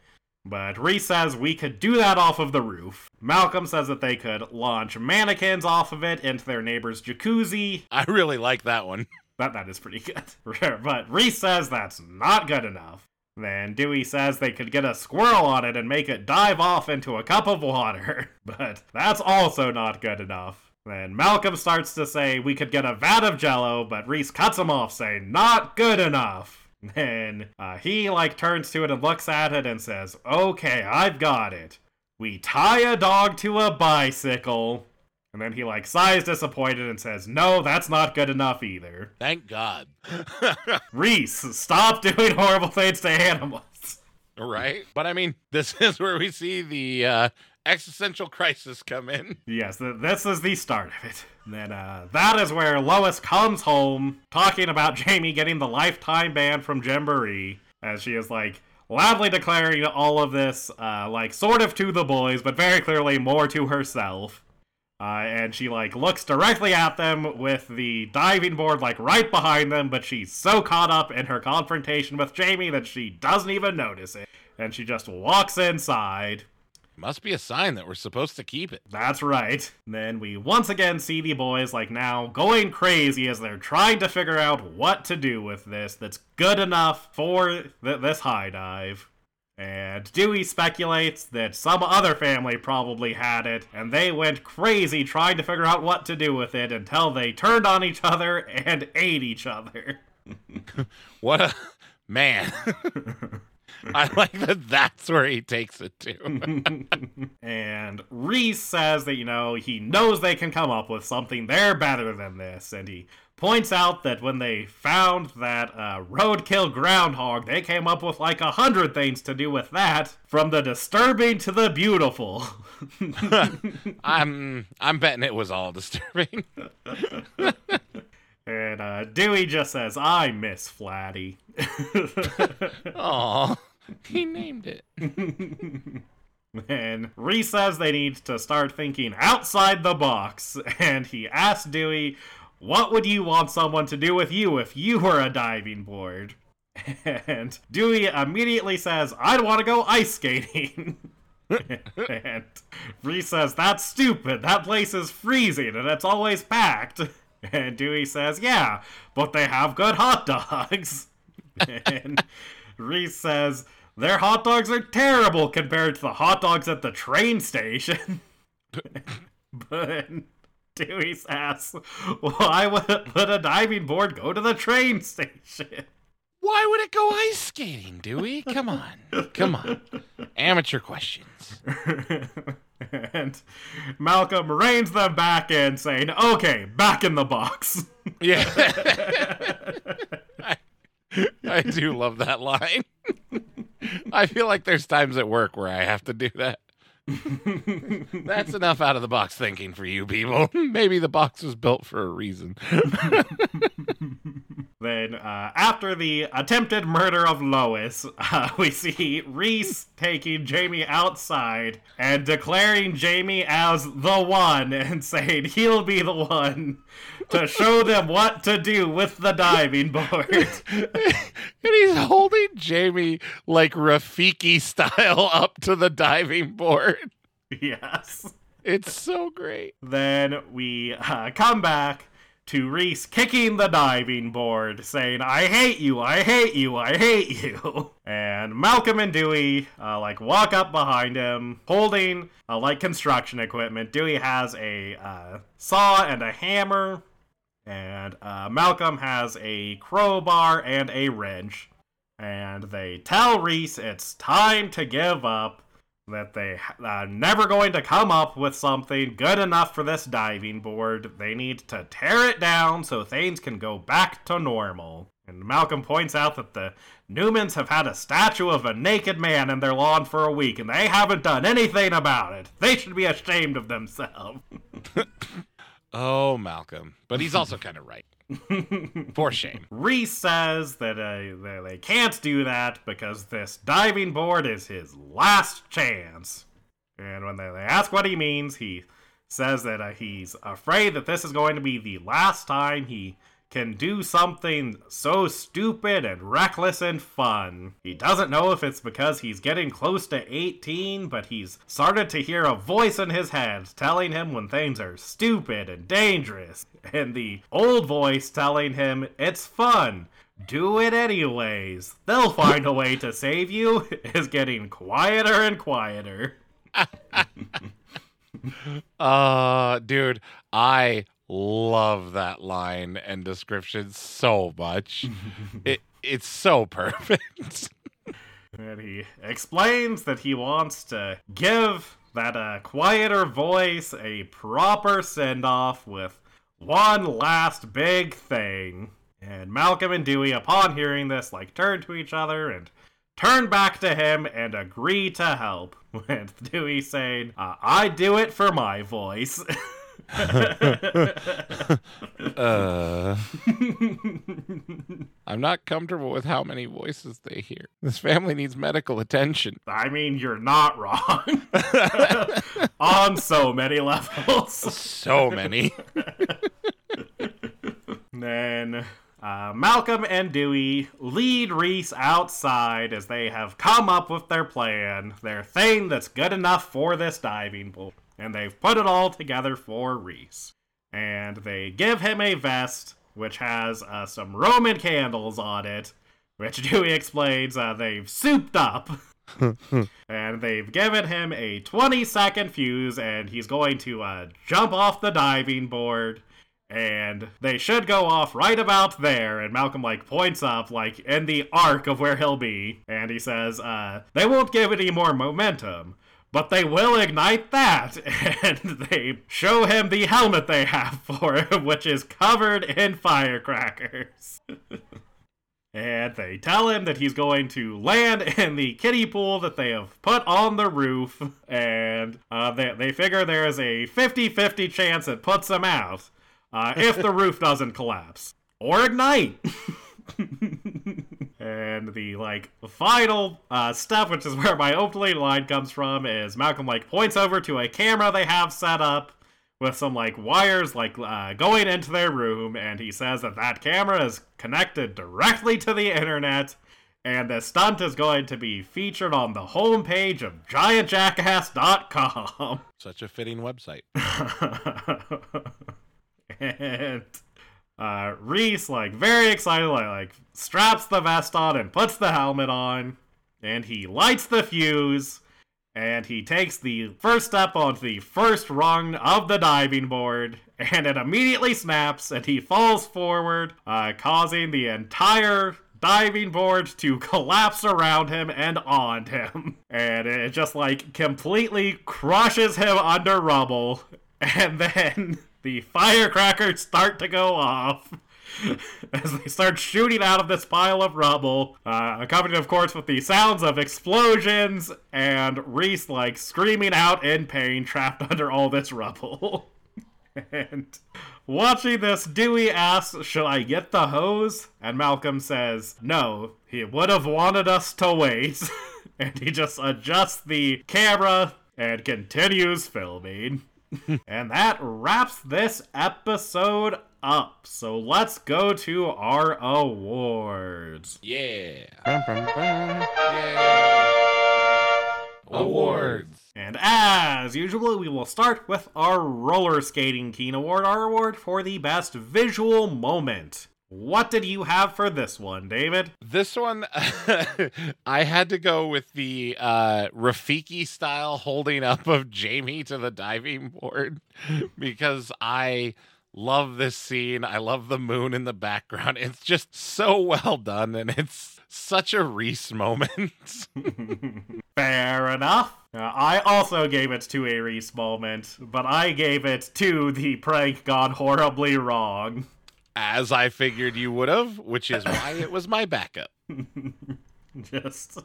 But Reese says we could do that off of the roof. Malcolm says that they could launch mannequins off of it into their neighbor's jacuzzi. i really like that one (laughs) That that is pretty good. (laughs) but Reese says that's not good enough. Then Dewey says they could get a squirrel on it and make it dive off into a cup of water. (laughs) But that's also not good enough. Then Malcolm starts to say we could get a vat of jello, but Reese cuts him off, saying, not good enough. (laughs) Then uh, he like turns to it and looks at it and says, okay, I've got it. We tie a dog to a bicycle. And then he like sighs disappointed and says, no, that's not good enough either. thank god (laughs) Reese, stop doing horrible things to animals. right? But I mean, this (laughs) is where we see the uh, existential crisis come in. Yes, th- this is the start of it. And then uh, that is where Lois comes home talking about (laughs) Jamie getting the lifetime ban from Gymboree, as she is like loudly declaring all of this, uh, like sort of to the boys, but very clearly more to herself. Uh, and she like looks directly at them with the diving board like right behind them, but she's so caught up in her confrontation with Jamie that she doesn't even notice it. And she just walks inside. Must be a sign that we're supposed to keep it. That's right. Then we once again see the boys like now going crazy as they're trying to figure out what to do with this that's good enough for th- this high dive. And Dewey speculates that some other family probably had it, and they went crazy trying to figure out what to do with it until they turned on each other and ate each other. (laughs) what a man. (laughs) (laughs) I like that that's where he takes it to. (laughs) and Reese says that, you know, he knows they can come up with something. They're better than this. And he points out that when they found that uh, roadkill groundhog, they came up with like a hundred things to do with that, from the disturbing to the beautiful. (laughs) I'm I'm betting it was all disturbing. and uh, Dewey just says, "I miss Flatty." Aw, (laughs) he named it. (laughs) And Reese says they need to start thinking outside the box, (laughs) and he asks Dewey what would you want someone to do with you if you were a diving board? And Dewey immediately says, I'd want to go ice skating. and Reese says, That's stupid. That place is freezing and it's always packed. And Dewey says, Yeah, but they have good hot dogs. and Reese says, Their hot dogs are terrible compared to the hot dogs at the train station. (laughs) but Dewey's ass. Why would, would a diving board go to the train station? Why would it go ice skating, Dewey? Come on. Come on. Amateur questions. (laughs) and Malcolm reins them back in, saying, Okay, back in the box. Yeah. I, (laughs) (laughs) I do love that line. (laughs) I feel like there's times at work where I have to do that. (laughs) That's enough out of the box thinking for you people. Maybe the box was built for a reason. Then, uh, after the attempted murder of Lois, (laughs) uh, we see Reese taking Jamie outside and declaring Jamie as the one and saying he'll be the one to show them what to do with the diving board. (laughs) and he's holding Jamie like Rafiki style (laughs) up to the diving board. Yes. It's so great. Then we uh, come back to Reese kicking the diving board, saying, I hate you, I hate you, I hate you. (laughs) And Malcolm and Dewey, uh, like, walk up behind him, holding, uh, like, construction equipment. Dewey has a uh, saw and a hammer, and uh, Malcolm has a crowbar and a wrench. And they tell Reese it's time to give up that they are never going to come up with something good enough for this diving board. They need to tear it down so things can go back to normal. And Malcolm points out that the Newmans have had a statue of a naked man in their lawn for a week and they haven't done anything about it. They should be ashamed of themselves. (laughs) (laughs) oh, Malcolm. But he's also kind of right. (laughs) For shame. Reese says that uh, they can't do that because this diving board is his last chance. And when they, they ask what he means, he says that uh, he's afraid that this is going to be the last time he can do something so stupid and reckless and fun. He doesn't know if it's because he's getting close to 18, but he's started to hear a voice in his head telling him when things are stupid and dangerous, and the old voice telling him it's fun. Do it anyways. They'll find a way to save you (laughs) is getting quieter and quieter. (laughs) uh dude, I love that line and description so much. (laughs) it it's so perfect. (laughs) and he explains that he wants to give that uh, quieter voice a proper send off with one last big thing. And Malcolm and Dewey, upon hearing this, like turn to each other and turn back to him and agree to help. (laughs) With Dewey saying, uh, I do it for my voice. Uh, I'm not comfortable with how many voices they hear. This family needs medical attention. I mean, you're not wrong. (laughs) On so many levels. So many. (laughs) then uh, Malcolm and Dewey lead Reese outside as they have come up with their plan, their thing that's good enough for this diving pool and they've put it all together for Reese. And they give him a vest, which has uh, some Roman candles on it, which (laughs) Dewey explains uh, they've souped up. (laughs) and they've given him a 20 second fuse, and he's going to uh, jump off the diving board. and they should go off right about there. And Malcolm like points up like in the arc of where he'll be, and he says, uh, "They won't give any more momentum." But they will ignite that, (laughs) and they show him the helmet they have for him, which is covered in firecrackers. (laughs) and they tell him that he's going to land in the kiddie pool that they have put on the roof, (laughs) and uh, they, they figure there's a 50 50 chance it puts him out uh, if the roof doesn't collapse or ignite. And the like final uh, step, which is where my opening line comes from, is Malcolm like points over to a camera they have set up with some like wires like uh, going into their room, and he says that that camera is connected directly to the internet. And the stunt is going to be featured on the homepage of giantjackass.com. Such a fitting website. (laughs) and uh, Reese, like, very excited, like, like, straps the vest on and puts the helmet on, and he lights the fuse, and he takes the first step onto the first rung of the diving board, and it immediately snaps, and he falls forward, uh, causing the entire diving board to (laughs) collapse around him and on him. (laughs) And it just, like, completely crushes him under rubble, (laughs) and then the firecrackers start to go off (laughs) as they start shooting out of this pile of rubble, uh, accompanied, of course, with the sounds of explosions and Reese, like, screaming out in pain, trapped (laughs) under all this rubble. (laughs) and watching this, Dewey asks, Should I get the hose? And Malcolm says, No, he would have wanted us to wait. and he just adjusts the camera and continues filming (laughs) and that wraps this episode up. So let's go to our awards. Yeah. Bum, bum, bum. Yeah. Awards. And as usual, we will start with our Roller Skating keen Award, our award for the best visual moment. What did you have for this one, David? This one, (laughs) I had to go with the uh, Rafiki style holding up of Jamie to the diving board (laughs) because I love this scene. I love the moon in the background. (laughs) It's just so well done and it's such a Reese moment. Fair enough. Uh, I also gave it to a Reese moment, but I gave it to the prank gone horribly wrong as I figured you would have, which is why it was my backup. (laughs) just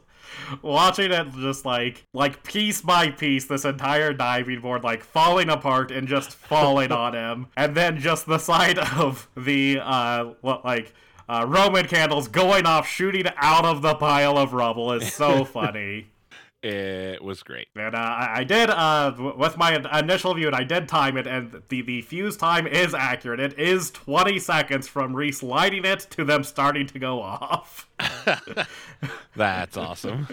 watching it just like like piece by piece this entire diving board like falling apart and just falling on (laughs) him and then just the sight of the uh like uh, roman candles going off shooting out of the pile of rubble is so (laughs) funny it was great. And uh, I did, uh, with my initial view, and I did time it, and the, the fuse time is accurate. It is 20 seconds from Reese lighting it to them starting to go off. (laughs) That's awesome.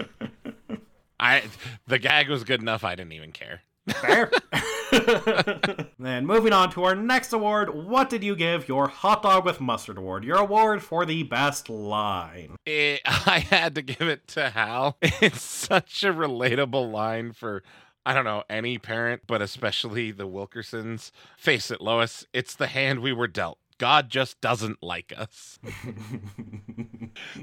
(laughs) I the gag was good enough. I didn't even care. Fair. (laughs) (laughs) then moving on to our next award, what did you give your hot dog with mustard award? Your award for the best line. It, eh, (laughs) I had to give it to Hal. (laughs) It's such a relatable line for I don't know any parent, but especially the Wilkersons. Face it, Lois, it's the hand we were dealt. God just doesn't like us.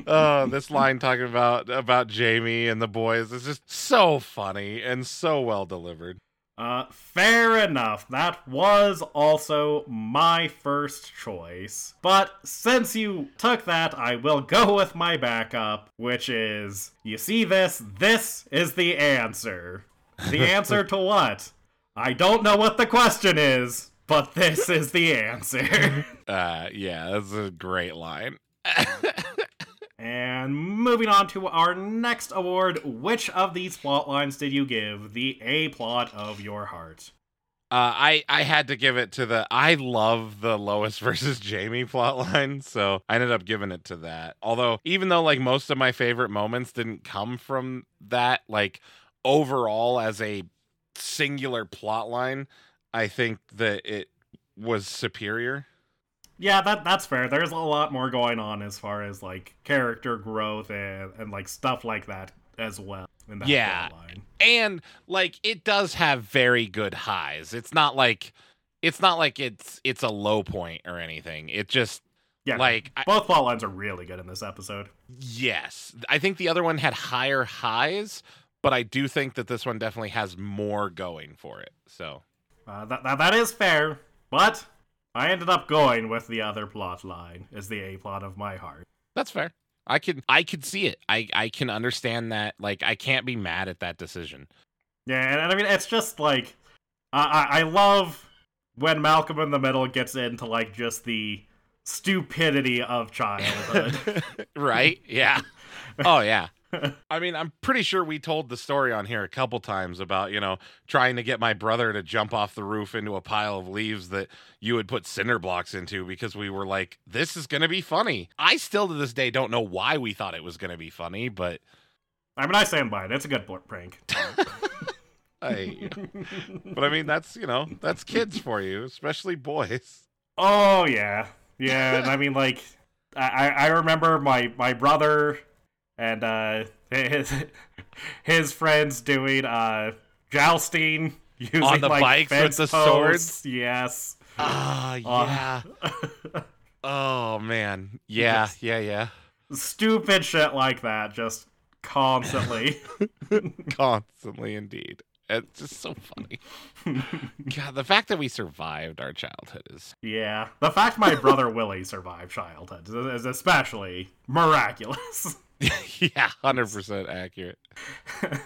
oh, this line talking about about Jamie and the boys is just so funny and so well delivered. Uh, fair enough. That was also my first choice. But since you took that, I will (laughs) go with my backup, which is you see this? This is the answer. The (laughs) answer to what? I don't know what the question is, but this is the answer. (laughs) uh, yeah, that's a great line. And moving on to our next award, which of these plot lines did you give the A plot of your heart? Uh, I I had to give it to the I love the Lois (laughs) versus Jamie plotline, so I ended up giving it to that. Although even though like most of my favorite moments didn't come from that, like overall as a singular plotline, I think that it was superior. Yeah, that that's fair. There's a lot more going on as far as like character growth and, and like stuff like that as well. In that yeah, and like it does have very good highs. It's not like it's not like it's it's a low point or anything. It just Yeah, like both plot lines are really good in this episode. yes, I think the other one had higher highs, but I do think that this one definitely has more going for it. So Uh, that, that that is fair, but I ended up going with the other plot line as the A plot of my heart. that's fair. I can I could see it. I I can understand that. Like I can't be mad at that decision. Yeah, and, and I mean it's just like I, I I love when Malcolm in the Middle gets into like just the stupidity of childhood. (laughs) right? Yeah. Oh yeah. (laughs) I mean, I'm pretty sure we told the story on here a couple times about, you know, trying to get my brother to jump off the roof into a pile of leaves that you would put cinder blocks into because we were like, this is going to be funny. I still to this day don't know why we thought it was going to be funny, but I mean I stand by it. It's a good prank. (laughs) I but I mean, that's, you know, that's kids for you, especially boys. Oh yeah, yeah. And I mean, like, I I remember my my brother and uh his his friends doing uh jousting using On the like, bikes with the posts. Yes. Ah, Uh, yeah. Oh man. Yeah, Yes. yeah, yeah. Stupid shit like that, just constantly. (laughs) Constantly, indeed. It's just so funny. (laughs) God, the fact that we survived our childhood is. yeah. The fact my brother Willie survived childhood is especially miraculous. (laughs) (laughs) yeah, 100% accurate. (laughs)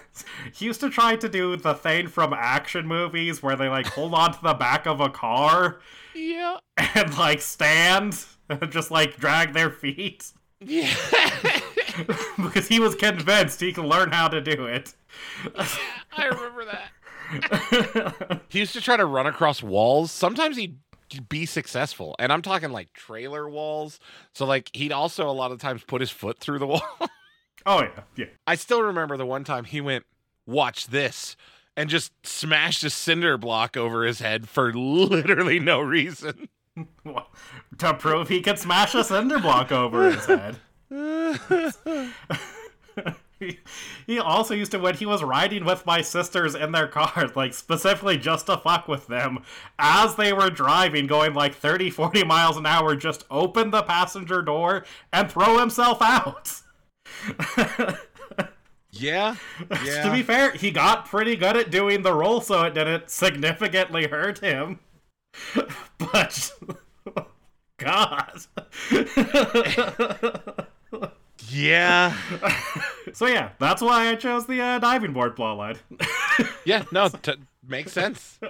he used to try to do the thing from action movies where they like hold on to the back of a car Yeah. and like stand and (laughs) just like drag their feet Yeah. because he was convinced he could learn how to do it. I remember that. He used to try to run across walls. Sometimes he'd be successful. And I'm talking like trailer walls. So, like, he'd also a lot of times put his foot through the (laughs) wall. oh yeah, yeah. I still remember the one time he went, Watch this, and just smashed a cinder block over his head for literally no reason. (laughs) To prove he could smash a cinder block over his head. (laughs) He- also used to when he was riding with my sisters in their cars like specifically just to fuck with them as they were driving going like 30 40 miles an hour just open the passenger door and throw himself out. (laughs) Yeah. to be fair he got pretty good at doing the roll so it didn't significantly hurt him. (laughs) But (laughs) god Yeah. (laughs) so yeah that's why i chose the uh, diving board plotline (laughs) Yeah. No, t- makes sense. (laughs)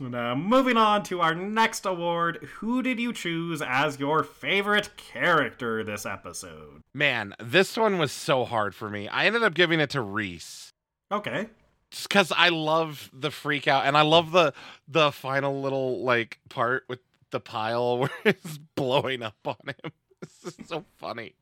And, uh, moving on to our next award, who did you choose as your favorite character this episode? Man, this one was so hard for me. I ended up giving it to Reese. Okay. just because I love the freak out and I love the the final little like part with the pile where it's blowing up on him. This is so funny.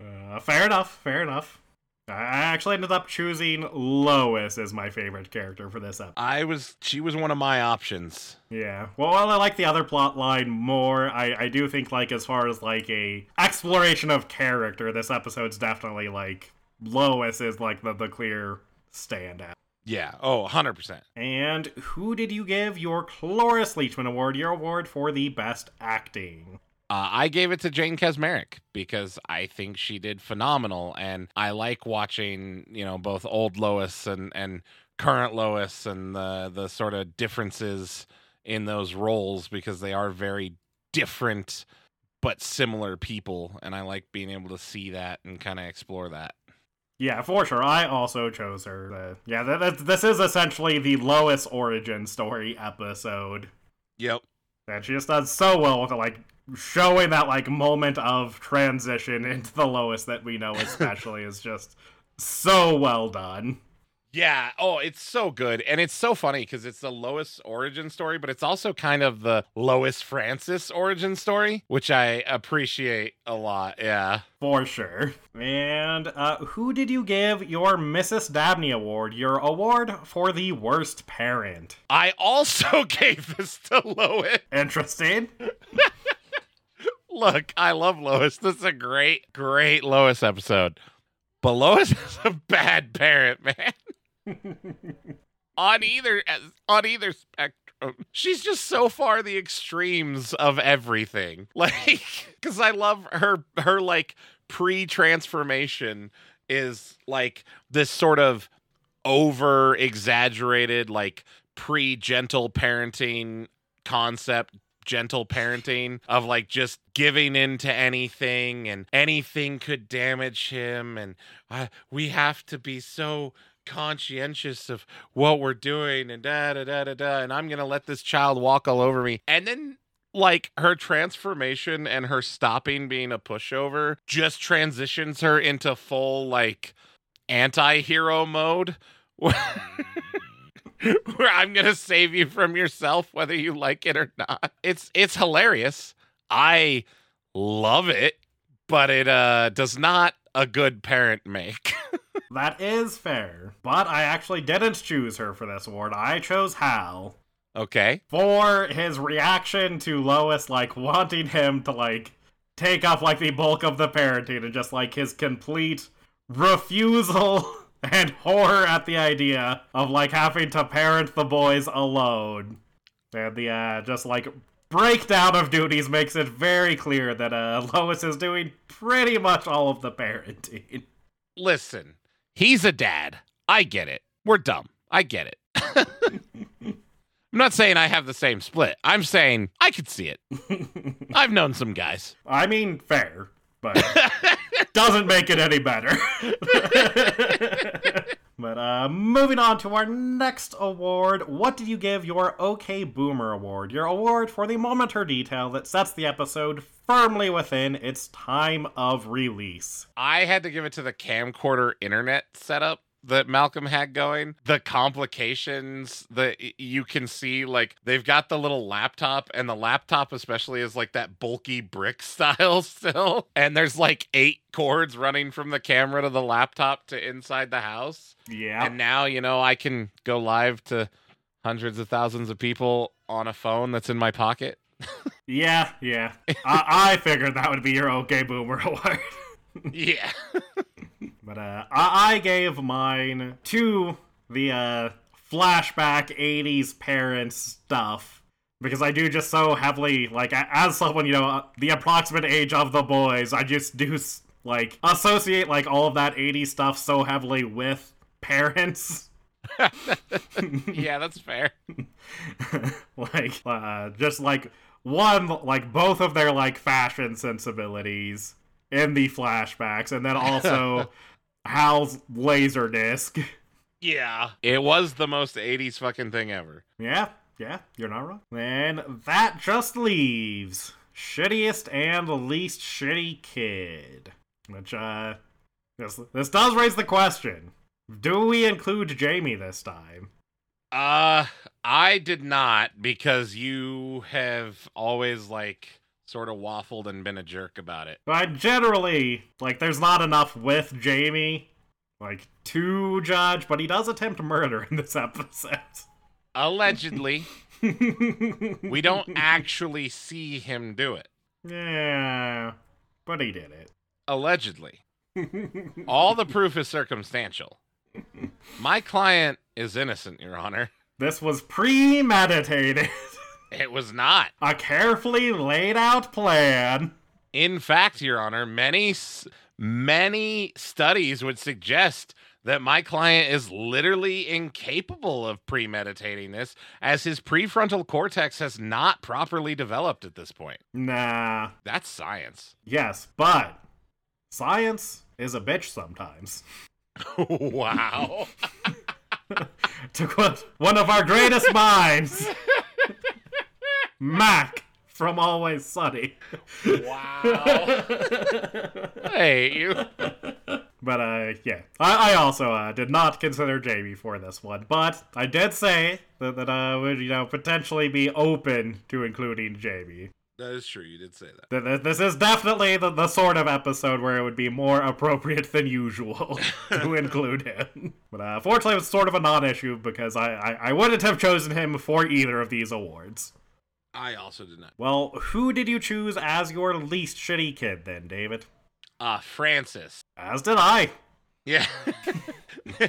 Uh, fair enough. Fair enough. I actually ended up choosing Lois as my favorite character for this episode. I was she was one of my options. Yeah. Well, while I like the other plot line more, I, I do think like as far as like a exploration of character, this episode's definitely like Lois is like the, the clear standout. Yeah. Oh, 100%. And who did you give your Cloris Leachman Award, your award for the best acting? Uh, I gave it to Jane Kaczmarek because I think she did phenomenal, and I like watching you know both old Lois and and current Lois and the the sort of differences in those roles because they are very different but similar people, and I like being able to see that and kind of explore that. Yeah, for sure. I also chose her. Uh, yeah, th- th- this is essentially the Lois origin story episode. Yep. And she just does so well with it, like showing that like moment of transition into the Lois that we know, especially, is just so well done. Yeah. Oh, it's so good. And it's so funny because it's the Lois origin story, but it's also kind of the Lois Francis origin story, which I appreciate a lot. Yeah. For sure. And uh, who did you give your Mrs. Dabney Award, your award for the worst parent? I also (laughs) gave this to Lois. Interesting. (laughs) Look, I love Lois. This is a great, great Lois episode. But Lois (laughs) is a bad parent, man. (laughs) on either on either spectrum. she's just so far the extremes of everything. (laughs) Like, because I love her, her like pre transformation is like this sort of over exaggerated, like pre gentle parenting concept gentle parenting of like just giving in to anything and anything could damage him. And uh, we have to be so conscientious of what we're doing and da da da da da and I'm gonna let this child walk all over me. And then like her transformation and her stopping being a pushover just transitions her into full like anti-hero mode (laughs) (laughs) where I'm gonna save you from yourself whether you like it or not. It's it's hilarious. I love it, but it uh does not a good parent make. (laughs) that is fair. But I actually didn't choose her for this award. I chose Hal. Okay. For his reaction to Lois like wanting him to like take up like the bulk of the parenting and just like his complete refusal (laughs) and horror at the idea of like having to parent the boys alone. And the uh, just like breakdown of duties makes it very clear that uh, (laughs) Lois is doing pretty much all of the parenting. Listen, he's a dad. I get it. We're dumb. I get it. (laughs) I'm not saying I have the same split. I'm saying I could see it. (laughs) I've known some guys. I mean, fair, but doesn't make it any better. But uh, moving on to our next award, what did you give your OK Boomer award? Your award for the moment or detail that sets the episode firmly within its time of release. I had to give it to the camcorder internet setup that Malcolm had going, the complications that you can see, like they've got the little laptop, and the laptop especially is like that bulky brick (laughs) style still, and there's like eight cords running from the camera to the laptop to inside the house. Yeah, and now you know I can go live to hundreds of thousands of people on a phone that's in my pocket. yeah, yeah. (laughs) I-, I figured that would be your okay boomer (laughs) award. yeah. But uh, I-, I gave mine to the uh, flashback 80s parents stuff because I do just so heavily, like, as someone, you know, the approximate age of the boys, I just do, like, associate, like, all of that 80s stuff so heavily with parents. (laughs) yeah, that's fair. (laughs) like, uh, just like one, like, both of their, like, fashion sensibilities in the flashbacks, and then (laughs) also Hal's laser disc. Yeah. It was the most 80s fucking thing ever. Yeah, yeah, you're not wrong. And that just leaves shittiest and the least shitty kid. Which, uh, this, this does raise the question do we include Jamie this time? Uh, I did not because you have always, like, sort of waffled and been a jerk about it. But generally, like, there's not enough with Jamie, like, to judge, but he does attempt murder in this episode. Allegedly. (laughs) we don't actually see him do it. Yeah, but he did it. Allegedly. (laughs) All the proof is circumstantial. My client is innocent, Your Honor. This was premeditated. It was not. A carefully laid out plan. In fact, Your Honor, many many studies would suggest that my client is literally incapable of premeditating this as his prefrontal cortex has not properly developed at this point. Nah. That's science. Yes, but science is a bitch sometimes. (laughs) wow. (laughs) to quote one of our greatest minds. (laughs) Mac from Always Sunny. Wow. (laughs) hey, you. But uh, yeah, I, I also uh, did not consider Jamie for this one, but I did say that that uh would you know potentially be open to including Jamie. That is true. You did say that. Th- This is definitely the, the sort of episode where it would be more appropriate than usual (laughs) to (laughs) include him. But uh, fortunately, it was sort of a non-issue because I, I, I wouldn't have chosen him for either of these awards. I also did not. Well, who did you choose as your least shitty kid then, David? Uh, Francis. As did I. Yeah. (laughs)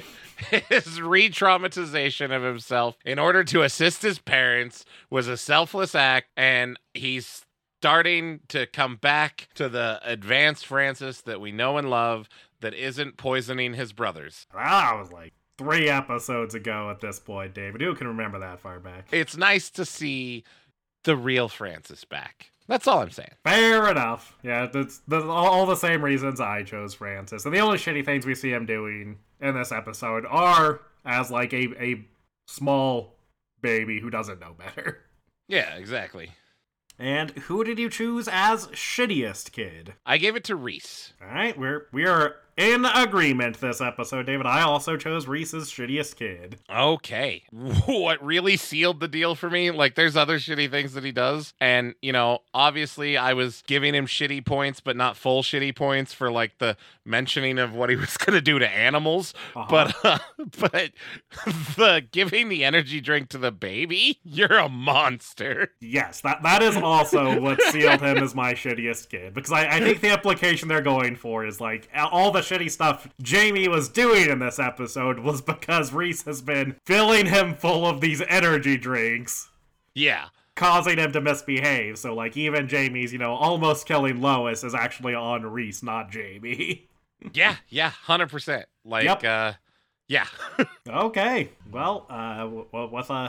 his re-traumatization of himself in order to assist his parents was a selfless act, and he's starting to come back to the advanced Francis that we know and love that isn't poisoning his brothers. That was like three episodes ago at this point, David. Who can remember that far back? It's nice to see the real Francis back. That's all I'm saying. Fair enough. Yeah, that's, that's all, all the same reasons I chose Francis. And the only shitty things we see him doing in this episode are as like a, a small baby who doesn't know better. (laughs) Yeah, exactly. And who did you choose as shittiest kid? I gave it to Reese. All right, we're we are in agreement this episode, David. I also chose Reese's shittiest kid. Okay. (laughs) What really sealed the deal for me? Like, there's other shitty things that he does. And, you know, obviously I was giving him shitty points, but not full shitty points for like the mentioning of what he (laughs) was going to do to animals. Uh-huh. But, uh, (laughs) but the giving the energy drink to the baby, you're a monster. Yes, that that is also what sealed him as my shittiest kid. Because I, I think the implication they're going for is like all the shitty stuff Jamie was doing in this episode was because Reese has been filling him full of these energy drinks, Yeah. causing him to misbehave. So like even Jamie's, you know, almost killing Lois is actually on Reese, not Jamie. (laughs) Yeah. Yeah. 100%. Like, Yep. uh, yeah. (laughs) okay, well, uh, w- w- with uh,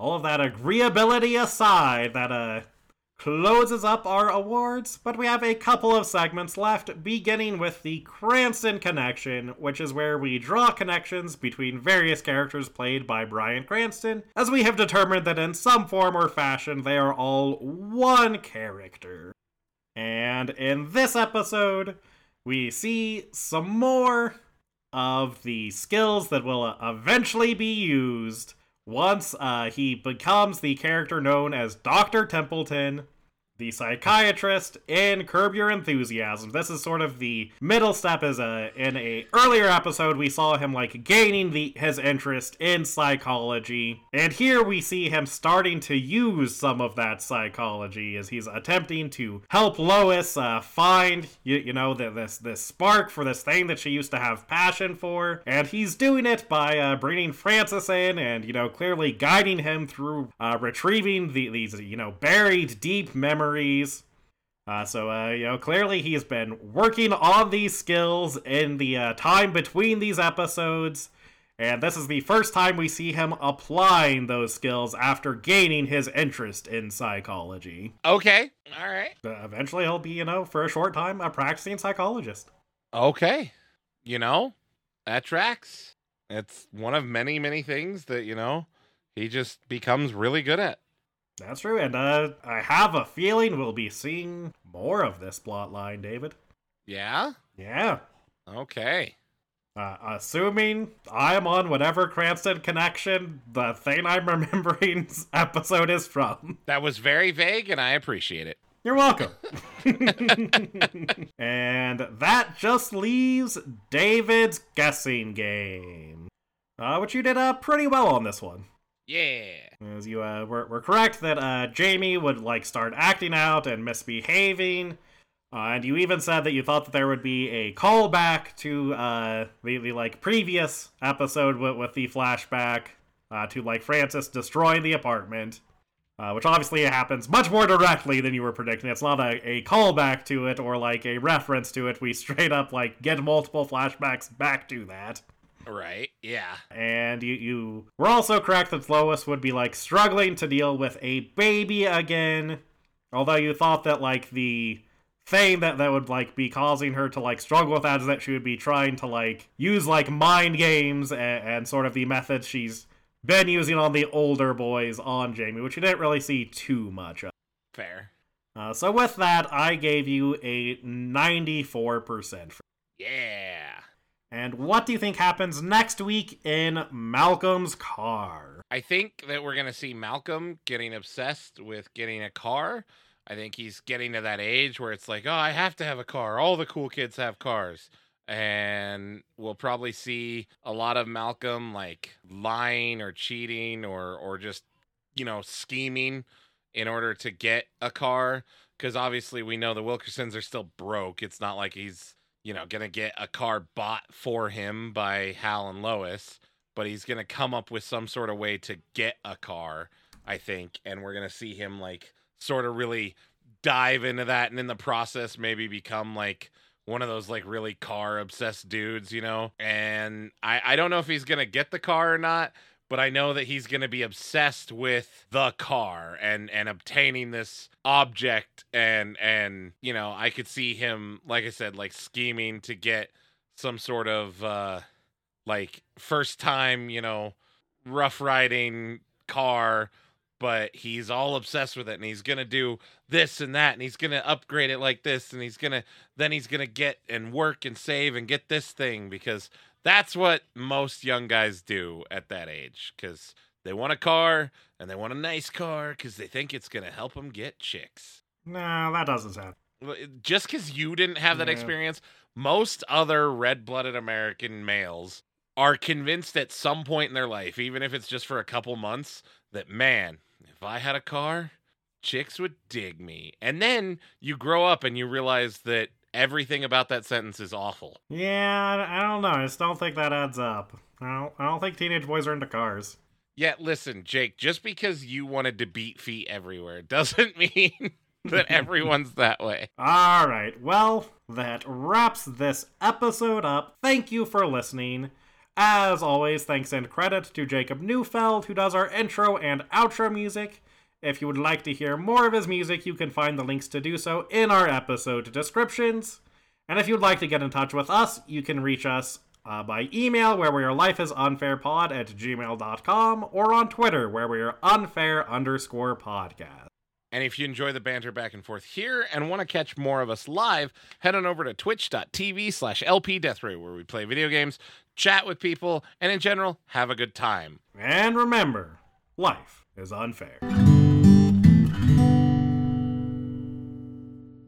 all of that agreeability aside, that uh closes up our awards, but we have a couple of segments left, beginning with the Cranston Connection, which is where we draw connections between various characters played by Bryan Cranston, as we have determined that in some form or fashion they are all one character. And in this episode, we see some more of the skills that will uh, eventually be used once uh, he becomes the character known as Dr. Templeton, the psychiatrist in Curb Your Enthusiasm. This is sort of the middle step. As a in a earlier episode, we saw him like gaining the his interest in psychology, and here we see him starting to use some of that psychology as he's attempting to help Lois uh, find you, you know the, this this spark for this thing that she used to have passion for, and he's doing it by uh, bringing Francis in and you know clearly guiding him through uh, retrieving the, these you know buried deep memories. Uh, so, uh, you know, clearly he's been working on these skills in the uh, time between these episodes, and this is the first time we see him applying those skills after gaining his interest in psychology. Okay. All right. Uh, eventually, he'll be, you know, for a short time, a practicing psychologist. Okay. You know, that tracks. It's one of many, many things that, you know, he just becomes really good at. That's true, and uh, I have a feeling we'll be seeing more of this plot line, David. Yeah? Yeah. Okay. Uh, assuming I'm on whatever Cranston connection the thing I'm (laughs) remembering episode is from. That was very vague and I appreciate it. You're welcome. (laughs) and that just leaves David's guessing game. Uh, which you did uh, pretty well on this one. Yeah. As you uh, were, were correct that uh, Jamie would like start acting out and misbehaving, uh, and you even said that you thought that there would be a callback to uh, the, the like previous episode with, with the flashback uh, to like Francis destroying the apartment, uh, which obviously happens much more directly than you were predicting. It's not a, a callback to it or like a reference to it. We straight up like get multiple flashbacks back to that. Right. Yeah. And you, you were also correct that Lois would be like struggling to deal with a baby again. Although you thought that like the thing that that would like be causing her to like struggle with that is that she would be trying to like use like mind games and, and sort of the methods she's been using on the older boys on Jamie, which you didn't really see too much of. Fair. Uh, so with that, I gave you a 94%. For- Yeah. And what do you think happens next week in Malcolm's car? I think that we're going to see Malcolm getting obsessed with getting a car. I think he's getting to that age where it's like, oh, I have to have a car. All the cool kids have cars. And we'll probably see a lot of Malcolm like lying or cheating or or just, you know, scheming in order to get a car. Because obviously we know the Wilkersons are still broke. It's not like he's you know, gonna get a car bought for him by Hal and Lois, but he's gonna come up with some sort of way to get a car, I think, and we're gonna see him like sort of really dive into that and in the process maybe become like one of those like really car obsessed dudes, you know? And I, I don't know if he's gonna get the car or not, but I know that he's gonna be obsessed with the car and and obtaining this object and and you know, I could see him, like I said, like scheming to get some sort of uh like first time, you know, rough riding car but he's all obsessed with it and he's gonna do this and that and he's gonna upgrade it like this and he's gonna then he's gonna get and work and save and get this thing because that's what most young guys do at that age because they want a car and they want a nice car because they think it's gonna help them get chicks No, that doesn't sound. Just because you didn't have that Yeah. experience most other red-blooded american males are convinced at some point in their life even if it's just for a couple months that man if i had a car chicks would dig me and then you grow up and you realize that everything about that sentence is awful Yeah, I don't know. I just don't think that adds up. I don't. I don't think teenage boys are into cars. yeah listen jake just because you wanted to beat feet everywhere (laughs) doesn't mean that (laughs) everyone's that way All right. Well, that wraps this episode up. Thank you for listening. As always, thanks and credit to Jacob Neufeld, who does our intro and outro music. If you would like to hear more of his music, you can find the links to do so in our episode descriptions. And if you'd like to get in touch with us, you can reach us uh, by email, where we are lifeisunfairpod at gmail.com, or on Twitter, where we are unfair underscore podcast. And if you enjoy the banter back and forth here and want to catch more of us live, head on over to twitch.tv slash lpdeathray where we play video games, chat with people, and in general, have a good time. And remember, life is unfair.